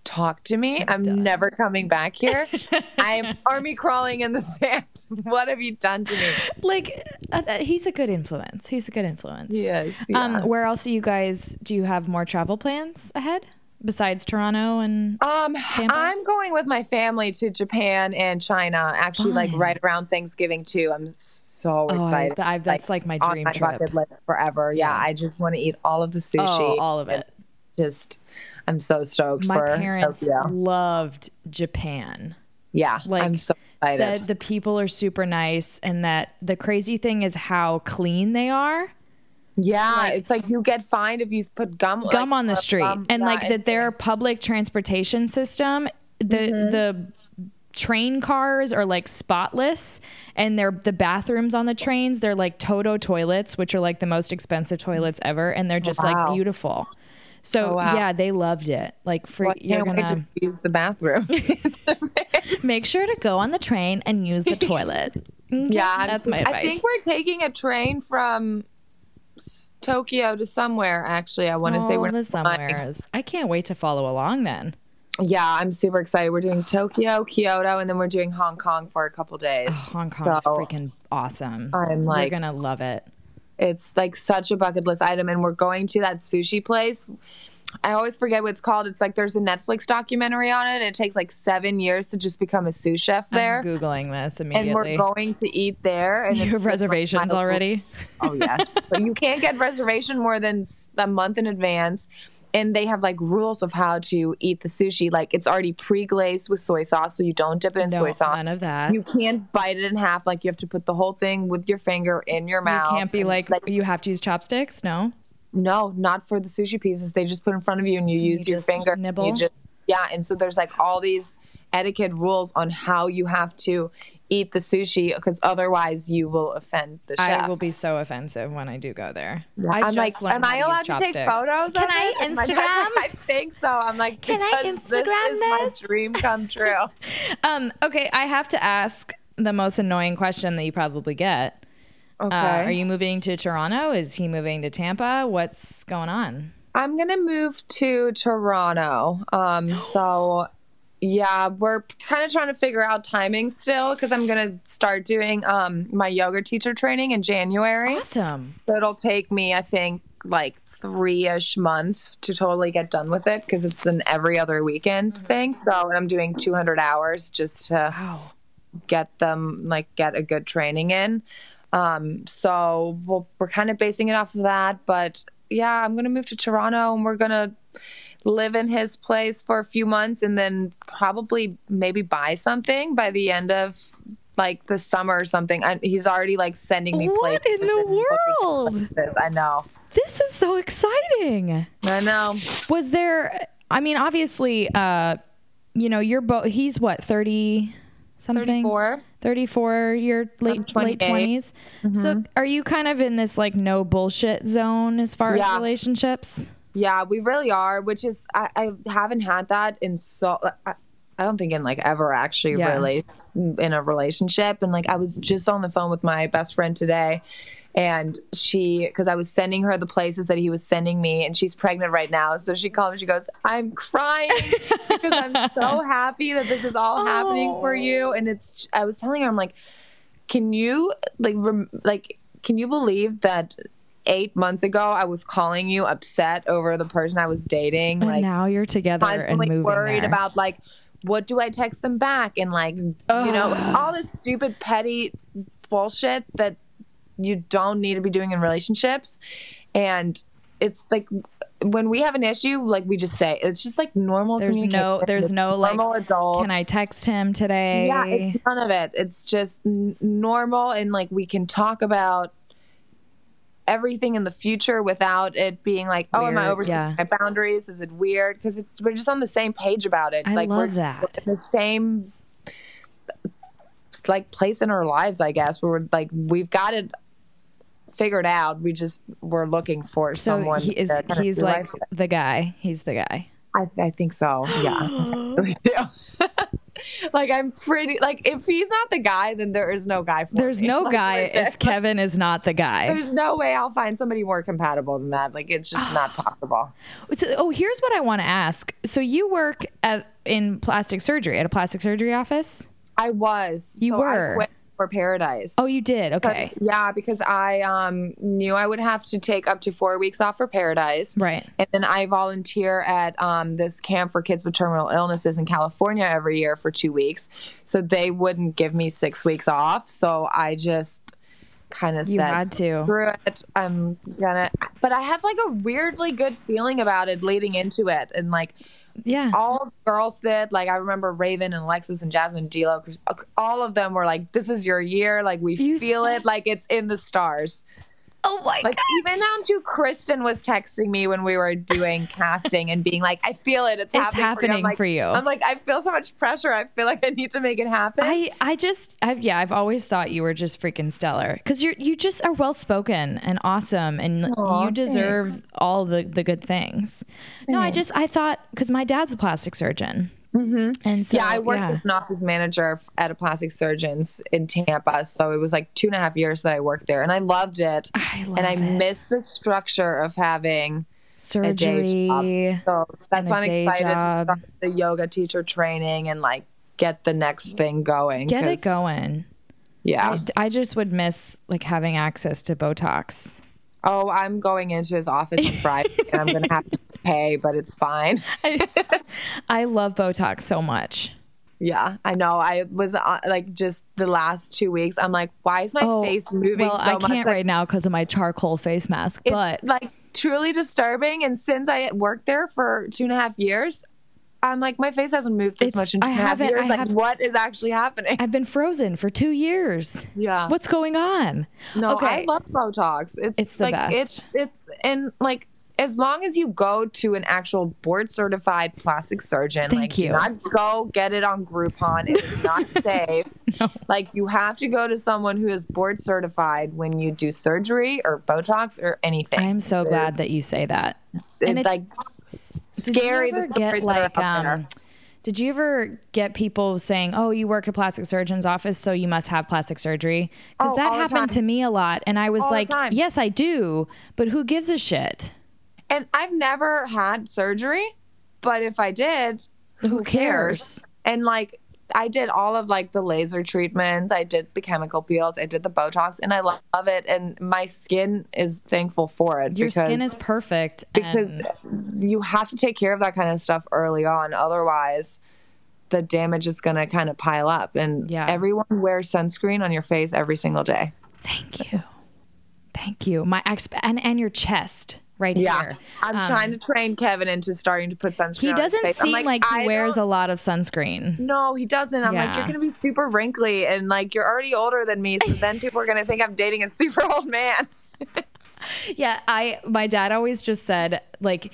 talk to me. I'm never coming back here. [LAUGHS] I'm army crawling in the sand. [LAUGHS] What have you done to me? Like uh, uh, he's a good influence. He's a good influence. Yes. Um, where else do you guys do you have more travel plans ahead besides Toronto and Um, I'm going with my family to Japan and China. Actually, like right around Thanksgiving too. I'm so Oh, I- excited. I- that's like my on dream my trip. bucket list forever. Yeah, I just want to eat all of the sushi. oh, all of it. Just, I'm so stoked My for parents Tokyo. loved Japan. Yeah, like I'm so excited. said the people are super nice and that the crazy thing is how clean they are yeah, it's like you get fined if you put gum gum like, on the uh, street gum- and yeah, like that their public transportation system the Mm-hmm. the train cars are like spotless and they're the bathrooms on the trains they're like toto toilets which are like the most expensive toilets ever and they're just like beautiful so Oh, wow. yeah they loved it like for Well, you're gonna to use the bathroom. [LAUGHS] make sure to go on the train and use the toilet Okay? yeah, that's my advice I think we're taking a train from Tokyo to somewhere. Actually, I want to say Oh, we're the flying. somewheres. I can't wait to follow along then. Yeah, I'm super excited. We're doing Tokyo, Kyoto, and then we're doing Hong Kong for a couple days. Oh, Hong Kong's So, freaking awesome. I'm like- You're gonna love it. It's like such a bucket list item, and we're going to that sushi place. I always forget what it's called. It's like there's a Netflix documentary on it. And it takes like seven years to just become a sous chef there, I'm googling this immediately. and we're going to eat there. And you have reservations already? Oh yes, but you can't get reservation more than a month in advance. And they have like rules of how to eat the sushi. Like it's already pre-glazed with soy sauce, so you don't dip it in No, soy sauce. none of that. You can't bite it in half. Like you have to put the whole thing with your finger in your mouth. You can't be And, like, you have to use chopsticks. No, no, not for the sushi pieces. They just put in front of you and you use your finger. nibble? You just, yeah, and so there's like all these etiquette rules on how you have to eat the sushi because otherwise you will offend the chef. I will be so offensive when I do go there. I I'm just like, am I allowed use to take photos? Can of I it? And my dad's like, Instagram? I [LAUGHS] think so. I'm like, Can I Instagram this? Is my dream come true. [LAUGHS] Um, okay, I have to ask the most annoying question that you probably get. Okay. Uh, are you moving to Toronto? Is he moving to Tampa? What's going on? I'm gonna move to Toronto. Um, so yeah, we're kind of trying to figure out timing still because I'm gonna start doing um my yoga teacher training in January. Awesome. So it'll take me, I think, like three ish months to totally get done with it because it's an every other weekend thing. So I'm doing 200 hours just to Wow. get them like get a good training in. Um, so we'll, we're kind of basing it off of that. But yeah, I'm gonna move to Toronto and we're gonna live in his place for a few months and then probably maybe buy something by the end of like the summer or something. And he's already like sending me What in the and looking at world? This I know. This is so exciting. I know. Was there I mean obviously uh you know you're both he's what 30 something 34. 34 you're late late 28. 20s. So are you kind of in this like no bullshit zone as far as Yeah. relationships? Yeah, we really are, which is I, I haven't had that in so I, I don't think in like ever actually Yeah. really in a relationship. And like I was just on the phone with my best friend today and she because I was sending her the places that he was sending me and she's pregnant right now. So she called me, she goes, I'm crying because I'm so [LAUGHS] happy that this is all happening for you. And it's I was telling her, I'm like, can you like rem- like can you believe that eight months ago I was calling you upset over the person I was dating? And like now you're together and moving worried there. about like what do I text them back and like you know all this stupid petty bullshit that you don't need to be doing in relationships and it's like when we have an issue like we just say it's just like normal There's no there's no like adults can I text him today? yeah, it's none of it. It's just n- normal, and like we can talk about everything in the future without it being like, oh, am I Weird, overstepping yeah. my boundaries? Is it weird? Because we're just on the same page about it. I like love we're, that. we're the same like place in our lives, I guess. Where we're like we've got it figured out. We just we're looking for so someone. he is to kind of he's like the guy. He's the guy. I, I think so. Yeah. [GASPS] [LAUGHS] [LAUGHS] like I'm pretty like if he's not the guy, then there is no guy for There's me. no [LAUGHS] Like, guy if Kevin is not the guy. There's no way I'll find somebody more compatible than that. Like it's just not [SIGHS] possible. So, oh, here's what I want to ask. So you work at in plastic surgery at a plastic surgery office? I was. You so were. For Paradise. Oh, you did. Okay. Yeah, because I um, knew I would have to take up to four weeks off for Paradise. Right. And then I volunteer at um, this camp for kids with terminal illnesses in California every year for two weeks. So they wouldn't give me six weeks off. So I just kind of You said, had to. screw it. I'm gonna. But I had like a weirdly good feeling about it leading into it. And like, Yeah. all the girls did. Like I remember Raven and Alexis and Jasmine D'Lo. 'cause All of them were like, "This is your year. Like we You feel it. Like it's in the stars." Oh my god. Like even down to Kristen was texting me when we were doing casting and being like, "I feel it. It's, It's happening, happening for you." I'm for like, you. I'm like, I feel so much pressure. I feel like I need to make it happen. I, I just I've yeah I've always thought you were just freaking stellar because you're you just are well spoken and awesome and Aw, you deserve all the the good things. No, I just I thought because my dad's a plastic surgeon, mm-hmm. and so yeah, I worked yeah. as an office manager at a plastic surgeon's in Tampa. So it was like two and a half years that I worked there, and I loved it. I love and I it. miss the structure of having a day job. surgery. So that's why I'm excited job. to start the yoga teacher training and like get the next thing going. Get it going. Yeah. I, I just would miss like having access to Botox. Oh, I'm going into his office on Friday and I'm going to have to pay, but it's fine. [LAUGHS] [LAUGHS] I love Botox so much. Yeah, I know. I was uh, like just the last two weeks. I'm like, why is my Oh, face moving well, so I much? can't Like, right now because of my charcoal face mask, but like truly disturbing. And since I worked there for two and a half years, I'm like, my face hasn't moved this It's- much in two I and a half years. I like, have- what is actually happening? I've been frozen for two years. Yeah. What's going on? No, okay. I love Botox. It's It's the like, best. It's it's and like as long as you go to an actual board certified plastic surgeon, Thank like you. do not go get it on Groupon. It is not [LAUGHS] safe. Like you have to go to someone who is board certified when you do surgery or Botox or anything. I'm so glad that you say that. it's, and it's like scary. The get like um did you ever get people saying, "Oh, you work at a plastic surgeon's office, so you must have plastic surgery"? Because Oh, that happened to me a lot, and I was All like, "Yes, I do," but who gives a shit? And I've never had surgery, but if I did, Who cares? And like I did all of like the laser treatments, I did the chemical peels, I did the Botox, and I love it. And my skin is thankful for it Your because skin is perfect, because and you have to take care of that kind of stuff early on, otherwise. The damage is going to kind of pile up, and Yeah. everyone wears sunscreen on your face every single day. thank you, thank you. My ex and and your chest right Yeah, here. I'm Um, trying to train Kevin into starting to put sunscreen. He on his doesn't. Seem like, he I wears don't- a lot of sunscreen. No, he doesn't. I'm like, you're gonna be super wrinkly, and like you're already older than me, so then people are gonna think I'm dating a [LAUGHS] super old man. [LAUGHS] Yeah, I my dad always just said like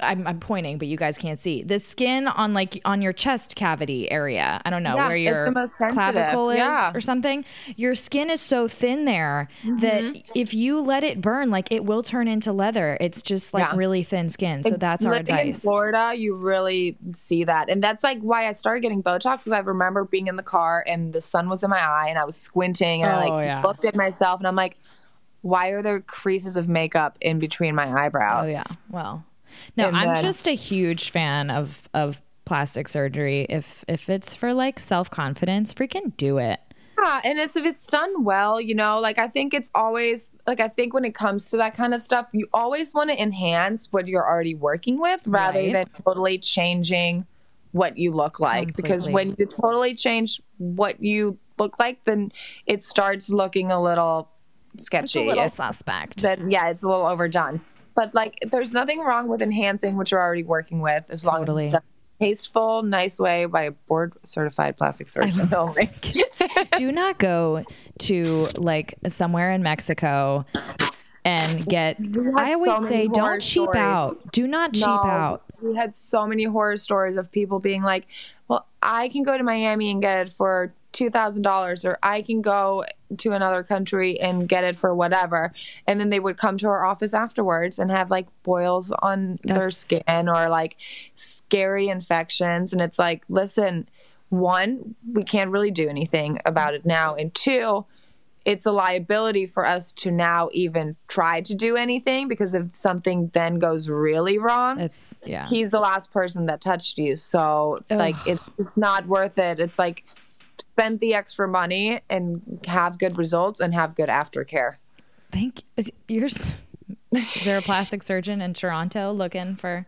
I'm, I'm pointing, but you guys can't see the skin on like on your chest cavity area. I don't know Yeah, where your the most sensitive. clavicle is Yeah. or something. Your skin is so thin there Mm-hmm. that if you let it burn, like it will turn into leather. It's just like Yeah. really thin skin. So that's our Living in advice. Florida, you really see that, and that's like why I started getting Botox. Because I remember being in the car and the sun was in my eye, and I was squinting, and I Oh, like yeah. looked at myself, and I'm like, why are there creases of makeup in between my eyebrows? Oh yeah. Well, no, And I'm then- just a huge fan of of plastic surgery. If if it's for like self confidence, freaking do it. Yeah, and it's if it's done well, you know, like I think it's always like I think when it comes to that kind of stuff, you always want to enhance what you're already working with rather Right. than totally changing what you look like. Because when you totally change what you look like, then it starts looking a little It's sketchy. a little It's- suspect. then yeah, it's a little overdone. But like, there's nothing wrong with enhancing what you're already working with, as long Totally. as it's a tasteful, nice way by a board certified plastic surgeon [LAUGHS] do not go to like somewhere in Mexico and get. I always many say, don't cheap stories. out. Do not cheap No, out. We had so many horror stories of people being like, "Well, I can go to Miami and get it for two thousand dollars, or I can go to another country and get it for whatever." And then they would come to our office afterwards and have like boils on their skin or like scary infections, and it's like, listen, one, we can't really do anything about it now, and two it's a liability for us to now even try to do anything because if something then goes really wrong, It's yeah. he's the last person that touched you. So like it's it's not worth it. It's like spend the extra money and have good results and have good aftercare. Think is- yours. Is there a plastic surgeon in Toronto looking for?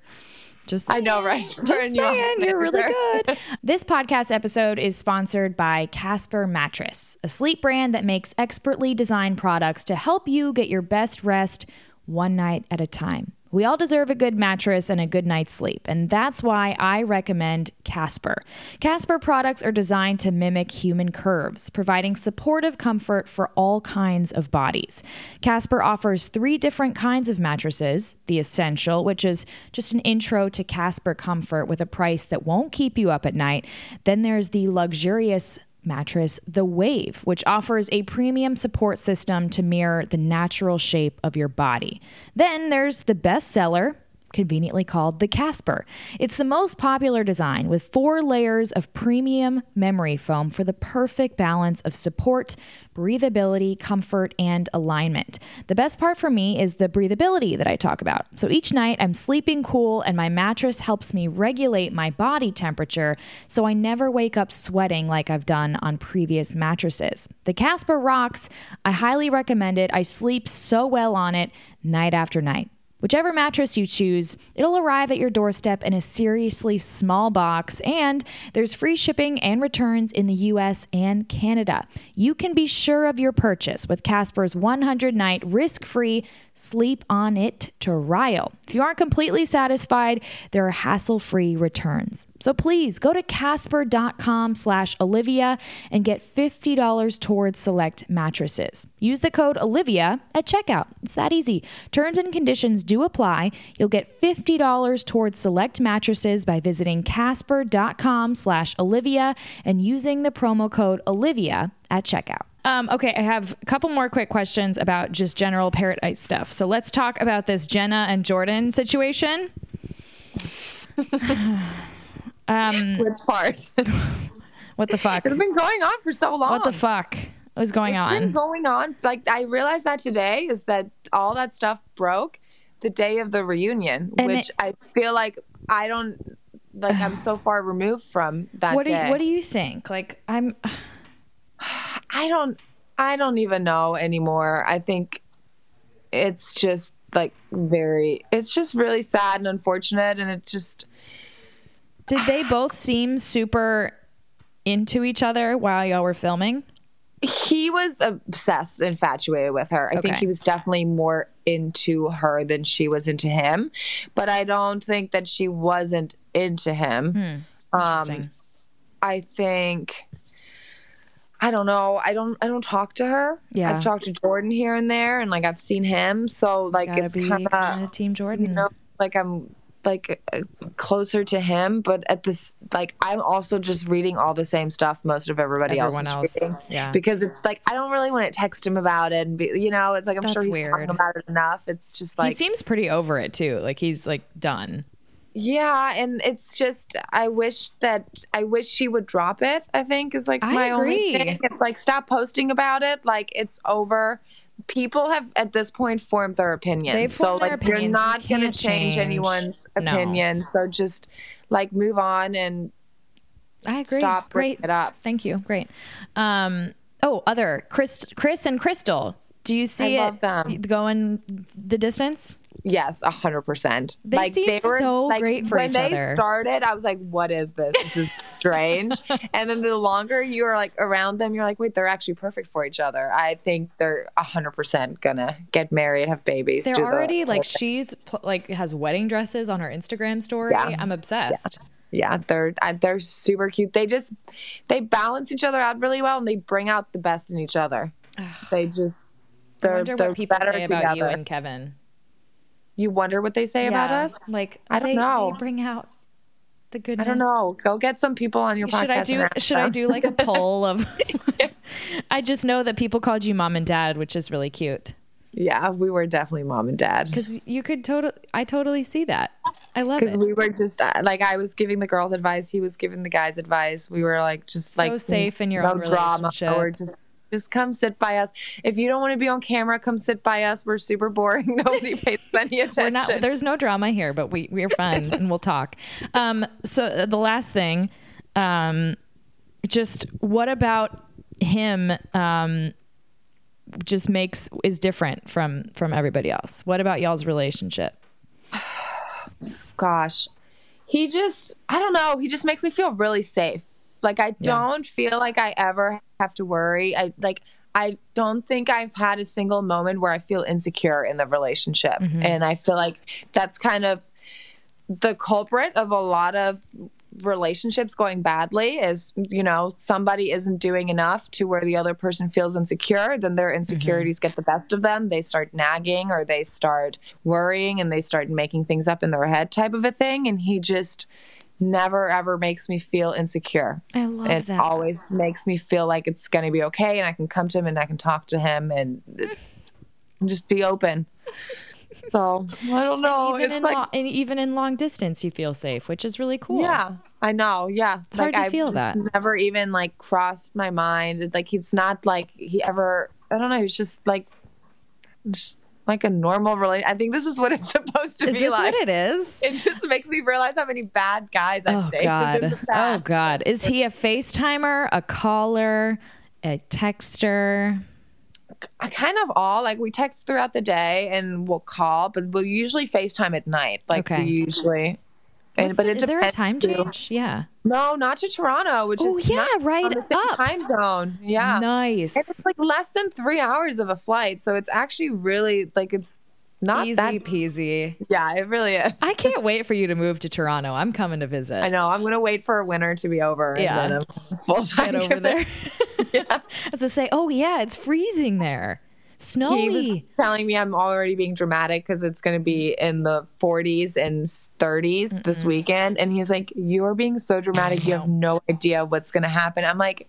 Just I know, right? Just saying, you're really [LAUGHS] good. this podcast episode is sponsored by Casper Mattress, a sleep brand that makes expertly designed products to help you get your best rest one night at a time. We all deserve a good mattress and a good night's sleep, and that's why I recommend Casper. Casper products are designed to mimic human curves, providing supportive comfort for all kinds of bodies. Casper offers three different kinds of mattresses the Essential, which is just an intro to Casper comfort with a price that won't keep you up at night. Then there's the luxurious mattress, the Wave, which offers a premium support system to mirror the natural shape of your body. Then there's the bestseller, conveniently called the Casper. It's the most popular design with four layers of premium memory foam for the perfect balance of support, breathability, comfort, and alignment. The best part for me is the breathability that I talk about. So each night I'm sleeping cool and my mattress helps me regulate my body temperature so I never wake up sweating like I've done on previous mattresses. The Casper rocks. I highly recommend it. I sleep so well on it night after night. Whichever mattress you choose, it'll arrive at your doorstep in a seriously small box, and there's free shipping and returns in the US and Canada. You can be sure of your purchase with Casper's 100 night risk free sleep on it trial. If you aren't completely satisfied, there are hassle free returns. So please go to casper.com slash Olivia and get $50 towards select mattresses. Use the code Olivia at checkout. It's that easy. Terms and conditions do apply. You'll get $50 towards select mattresses by visiting casper.com slash Olivia and using the promo code Olivia at checkout. Um, okay, I have a couple more quick questions about just general paradise stuff. So let's talk about this Jenna and Jordan situation. [LAUGHS] um, Which part? [LAUGHS] what the fuck? it's been going on for so long. What the fuck was going It's on? been going on. Like I realized that today is that all that stuff broke the day of the reunion, And which it- I feel like I don't like. I'm so far removed from that what do you, What do you think? Like, I'm. I don't. I don't even know anymore. I think it's just like very. It's just really sad and unfortunate, and it's just. Did they both seem super into each other while y'all were filming? he was obsessed, infatuated with her. I think he was definitely more into her than she was into him, but I don't think that she wasn't into him. Hmm. Um, I think I don't know. I don't. I don't talk to her. Yeah. I've talked to Jordan here and there, and like I've seen him. So like Gotta it's kind of Team Jordan. you know like I'm like uh, closer to him, but at this like I'm also just reading all the same stuff most of everybody Everyone else else, reading yeah. because it's like I don't really want to text him about it, and be, you know, it's like I'm That's sure he's weird. talking about it enough. It's just like he seems pretty over it too. Like he's like done. Yeah, and it's just I wish that I wish she would drop it. I think is like I my agree. only thing. It's like stop posting about it. Like it's over. People have at this point formed their opinions. They've so like opinions. you're You not going to change change. anyone's No. opinion. So just like move on and I agree. Stop bringing Great. it up. Thank you. Great. Um, oh, other Chris, Chris and Krystal. Do you see it them. going the distance? Yes, a hundred percent. They Like seem so great for each other. when they started, I was like, "What is this? This is strange." [LAUGHS] and then the longer you are like around them, you're like, "Wait, they're actually perfect for each other." I think they're a hundred percent gonna get married, have babies. They're do the already like she's pl- like has wedding dresses on her Instagram story. Yeah. I'm obsessed. yeah, they're they're super cute. They just they balance each other out really well, and they bring out the best in each other. they just they're wonder they're what people better say together. you and Kevin. You wonder what they say about us? Like I don't they, know. They bring out the goodness. I don't know. Go get some people on your podcast. Should I do? Should I do like a [LAUGHS] poll of? I just know that people called you mom and dad, which is really cute. Yeah, we were definitely mom and dad. Because you could totally, I totally see that. I love Because we were just uh, like I was giving the girls advice, he was giving the guys advice. We were like just So like safe in your no own drama. relationship. Or just just come sit by us. If you don't want to be on camera, come sit by us. We're super boring. [LAUGHS] Nobody pays any attention. We're not. There's no drama here, but we we're fun and we'll talk. Um, so uh, the last thing, um, just what about him? Um, just makes is different from from everybody else. What about y'all's relationship? [SIGHS] Gosh, he just I don't know. He just makes me feel really safe. Like I don't feel like I ever have to worry. I like I don't think I've had a single moment where I feel insecure in the relationship. Mm-hmm. And I feel like that's kind of the culprit of a lot of relationships going badly is you know somebody isn't doing enough to where the other person feels insecure then their mm-hmm. insecurities get the best of them. They start nagging or they start worrying and they start making things up in their head type of a thing. And he just never ever makes me feel insecure I love it that. It always makes me feel like it's going to be okay and i can come to him and i can talk to him and [LAUGHS] just be open so i don't know even it's in like lo- and even in long distance, you feel safe, which is really cool. Yeah, I know. Yeah, it's hard to I've feel that. Never even like crossed my mind. Like he's not like he ever. I don't know. He's just like, just like a normal relation. I think this is what it's [LAUGHS] supposed to Is be this like. what it is? [LAUGHS] It just makes me realize how many bad guys I've Oh dated in God. Oh. God. Is he a FaceTimer, a caller, a texter? I kind of all like we text throughout the day and we'll call, but we'll usually FaceTime at night. Like Okay. we usually. And, but the- it is there a depends, time too. change? Yeah. No, not to Toronto, which Oh is yeah, not right on the same up. time zone. Yeah. Nice. And it's like less than three hours of a flight, so it's actually really like it's not Easy that. peasy. Yeah, it really is. I can't wait for you to move to Toronto. I'm coming to visit. I know. I'm gonna wait for winter to be over. Yeah. And then I'm full time over there. [LAUGHS] [LAUGHS] I was to say, oh yeah, it's freezing there. He Snowy. was telling me I'm already being dramatic because it's going to be in the 40s and 30s this weekend. And he's like, You are being so dramatic. You have no idea what's going to happen. I'm like,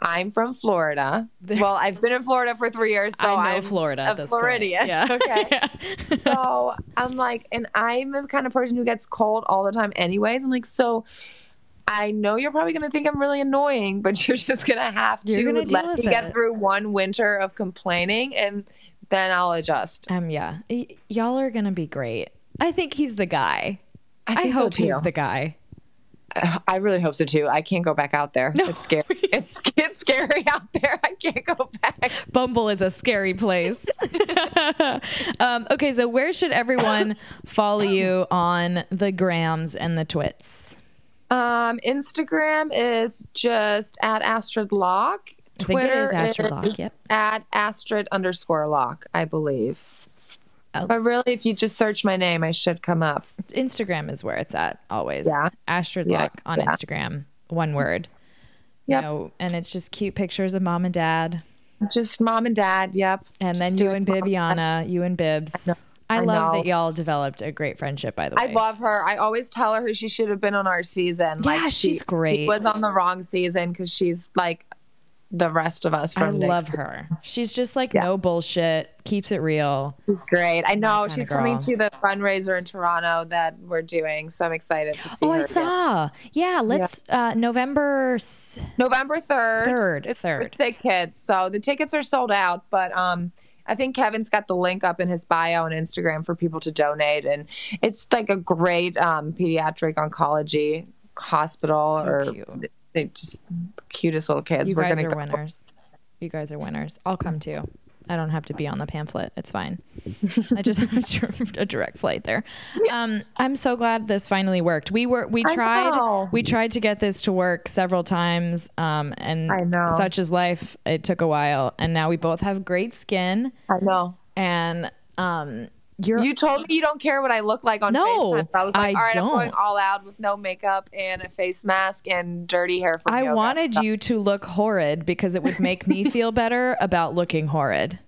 I'm from Florida. [LAUGHS] Well, I've been in Florida for three years. So I know I'm Florida at this point. Floridian. Yeah. [LAUGHS] Okay. [LAUGHS] so I'm like, and I'm the kind of person who gets cold all the time, anyways. I'm like, so I know you're probably going to think I'm really annoying, but [LAUGHS] you're just going to have to gonna let me it. get through one winter of complaining, and then I'll adjust. Um, yeah, y- y'all are gonna be great. I think he's the guy. I, think so, hope he's the guy. [SIGHS] I really hope so too. I can't go back out there. No. It's scary. [LAUGHS] It's, it's scary out there. I can't go back. Bumble is a scary place. [LAUGHS] um, okay, so where should everyone follow you on the grams and the twits? Um, Instagram is just at Astrid Loch. I think it Twitter is Astrid Loch, yep. at Astrid underscore Loch, I believe. Oh. But really, if you just search my name, I should come up. Instagram is where it's at always. Yeah. Astrid Yeah, Loch on yeah. Instagram, one word. Yep. You know, and it's just cute pictures of mom and dad, Just mom and dad. Yep. and then Just you and mom and. Bibiana, you and Bibs. I, I love know. that y'all developed a great friendship. By the way, I love her. I always tell her who she should have been on our season. Yeah, like she, she's great. She was on the wrong season because she's like the rest of us. I From Nick's love her. She's just like Yeah. no bullshit, keeps it real. She's great. I know she's coming to the fundraiser in Toronto that we're doing, so I'm excited to see her. Oh. I again. saw. Yeah, let's uh November s- November third. Third, It's third. sick kids. So the tickets are sold out, but um, I think Kevin's got the link up in his bio on Instagram for people to donate, and it's like a great um, pediatric oncology hospital So or cute. they just cutest little kids. You We're guys gonna are go. winners. You guys are winners. I'll come too. I don't have to be on the pamphlet. It's fine. [LAUGHS] I just have [LAUGHS] a direct flight there. Um, I'm so glad this finally worked. We were we tried we tried to get this to work several times, um, and I know. such is life. It took a while, and now we both have great skin, I know. and um, you're You told me you don't care what I look like on No, FaceTime. I was like, I all right, I'm going all out with no makeup and a face mask and dirty hair I yoga. wanted you to look horrid because it would make me [LAUGHS] feel better about looking horrid.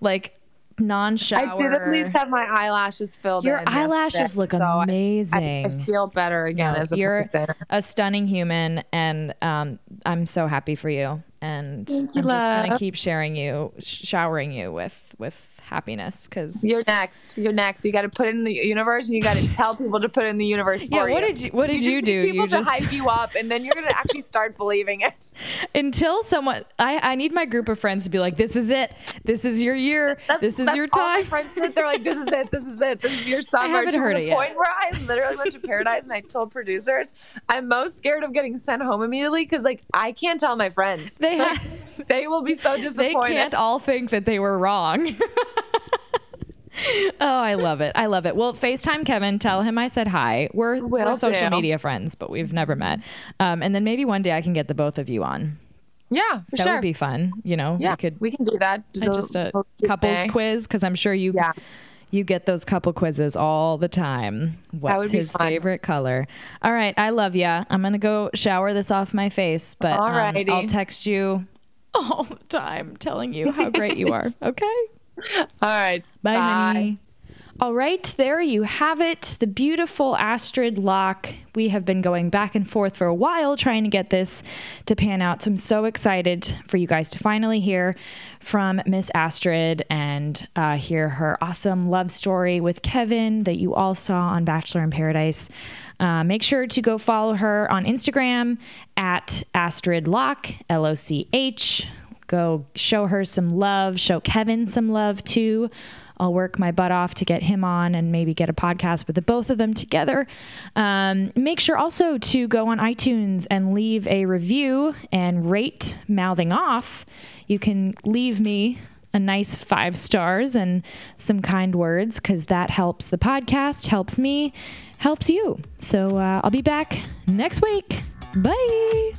Like non-shower. I did at least have my eyelashes filled Your in. eyelashes look so I- I, amazing. I feel better again No, as a you're person. a stunning human, and um, I'm so happy for you. And I'm just gonna keep sharing you, sh- showering you with with happiness. Because You're next. You're next. You got to put it in the universe, and you got to [LAUGHS] tell people to put in the universe for yeah, you. what did you what did you, just do? People You to just hype you up, and then you're gonna actually start [LAUGHS] believing it. until someone I I need my group of friends to be like, this is it. This is your year. this is That's your all my time. friends. They're like, "This is it. This is it. This is your [LAUGHS] summer." haven't to heard the it yet. point where I literally went to Paradise and I told producers, "I'm most scared of getting sent home immediately because like I can't tell my friends. They Like, have- they will be so disappointed. they can't all think that they were wrong. [LAUGHS] oh, I love it. I love it. Well, FaceTime Kevin, tell him I said hi. We're, we're social do. media friends, but we've never met. Um, and then maybe one day I can get the both of you on. Yeah, for that sure. would be fun. You know, yeah, we could we can do that. uh, just a those couples thing. quiz because I'm sure you Yeah. you get those couple quizzes all the time. What's his fun. favorite color? All right, I love ya. I'm gonna go shower this off my face, but um, I'll text you [LAUGHS] all the time telling you how great you [LAUGHS] are. Okay. All right. Bye, honey. All right, there you have it. The beautiful Astrid Loch. We have been going back and forth for a while trying to get this to pan out. So I'm so excited for you guys to finally hear from Miss Astrid and uh, hear her awesome love story with Kevin that you all saw on Bachelor in Paradise. Uh, make sure to go follow her on Instagram at Astrid Loch, L O C H go show her some love, show Kevin some love too. I'll work my butt off to get him on and maybe get a podcast with the both of them together. Um, make sure also to go on iTunes and leave a review and rate Mouthing Off. You can leave me a nice five stars and some kind words because that helps the podcast, helps me, helps you. So uh, I'll be back next week. Bye.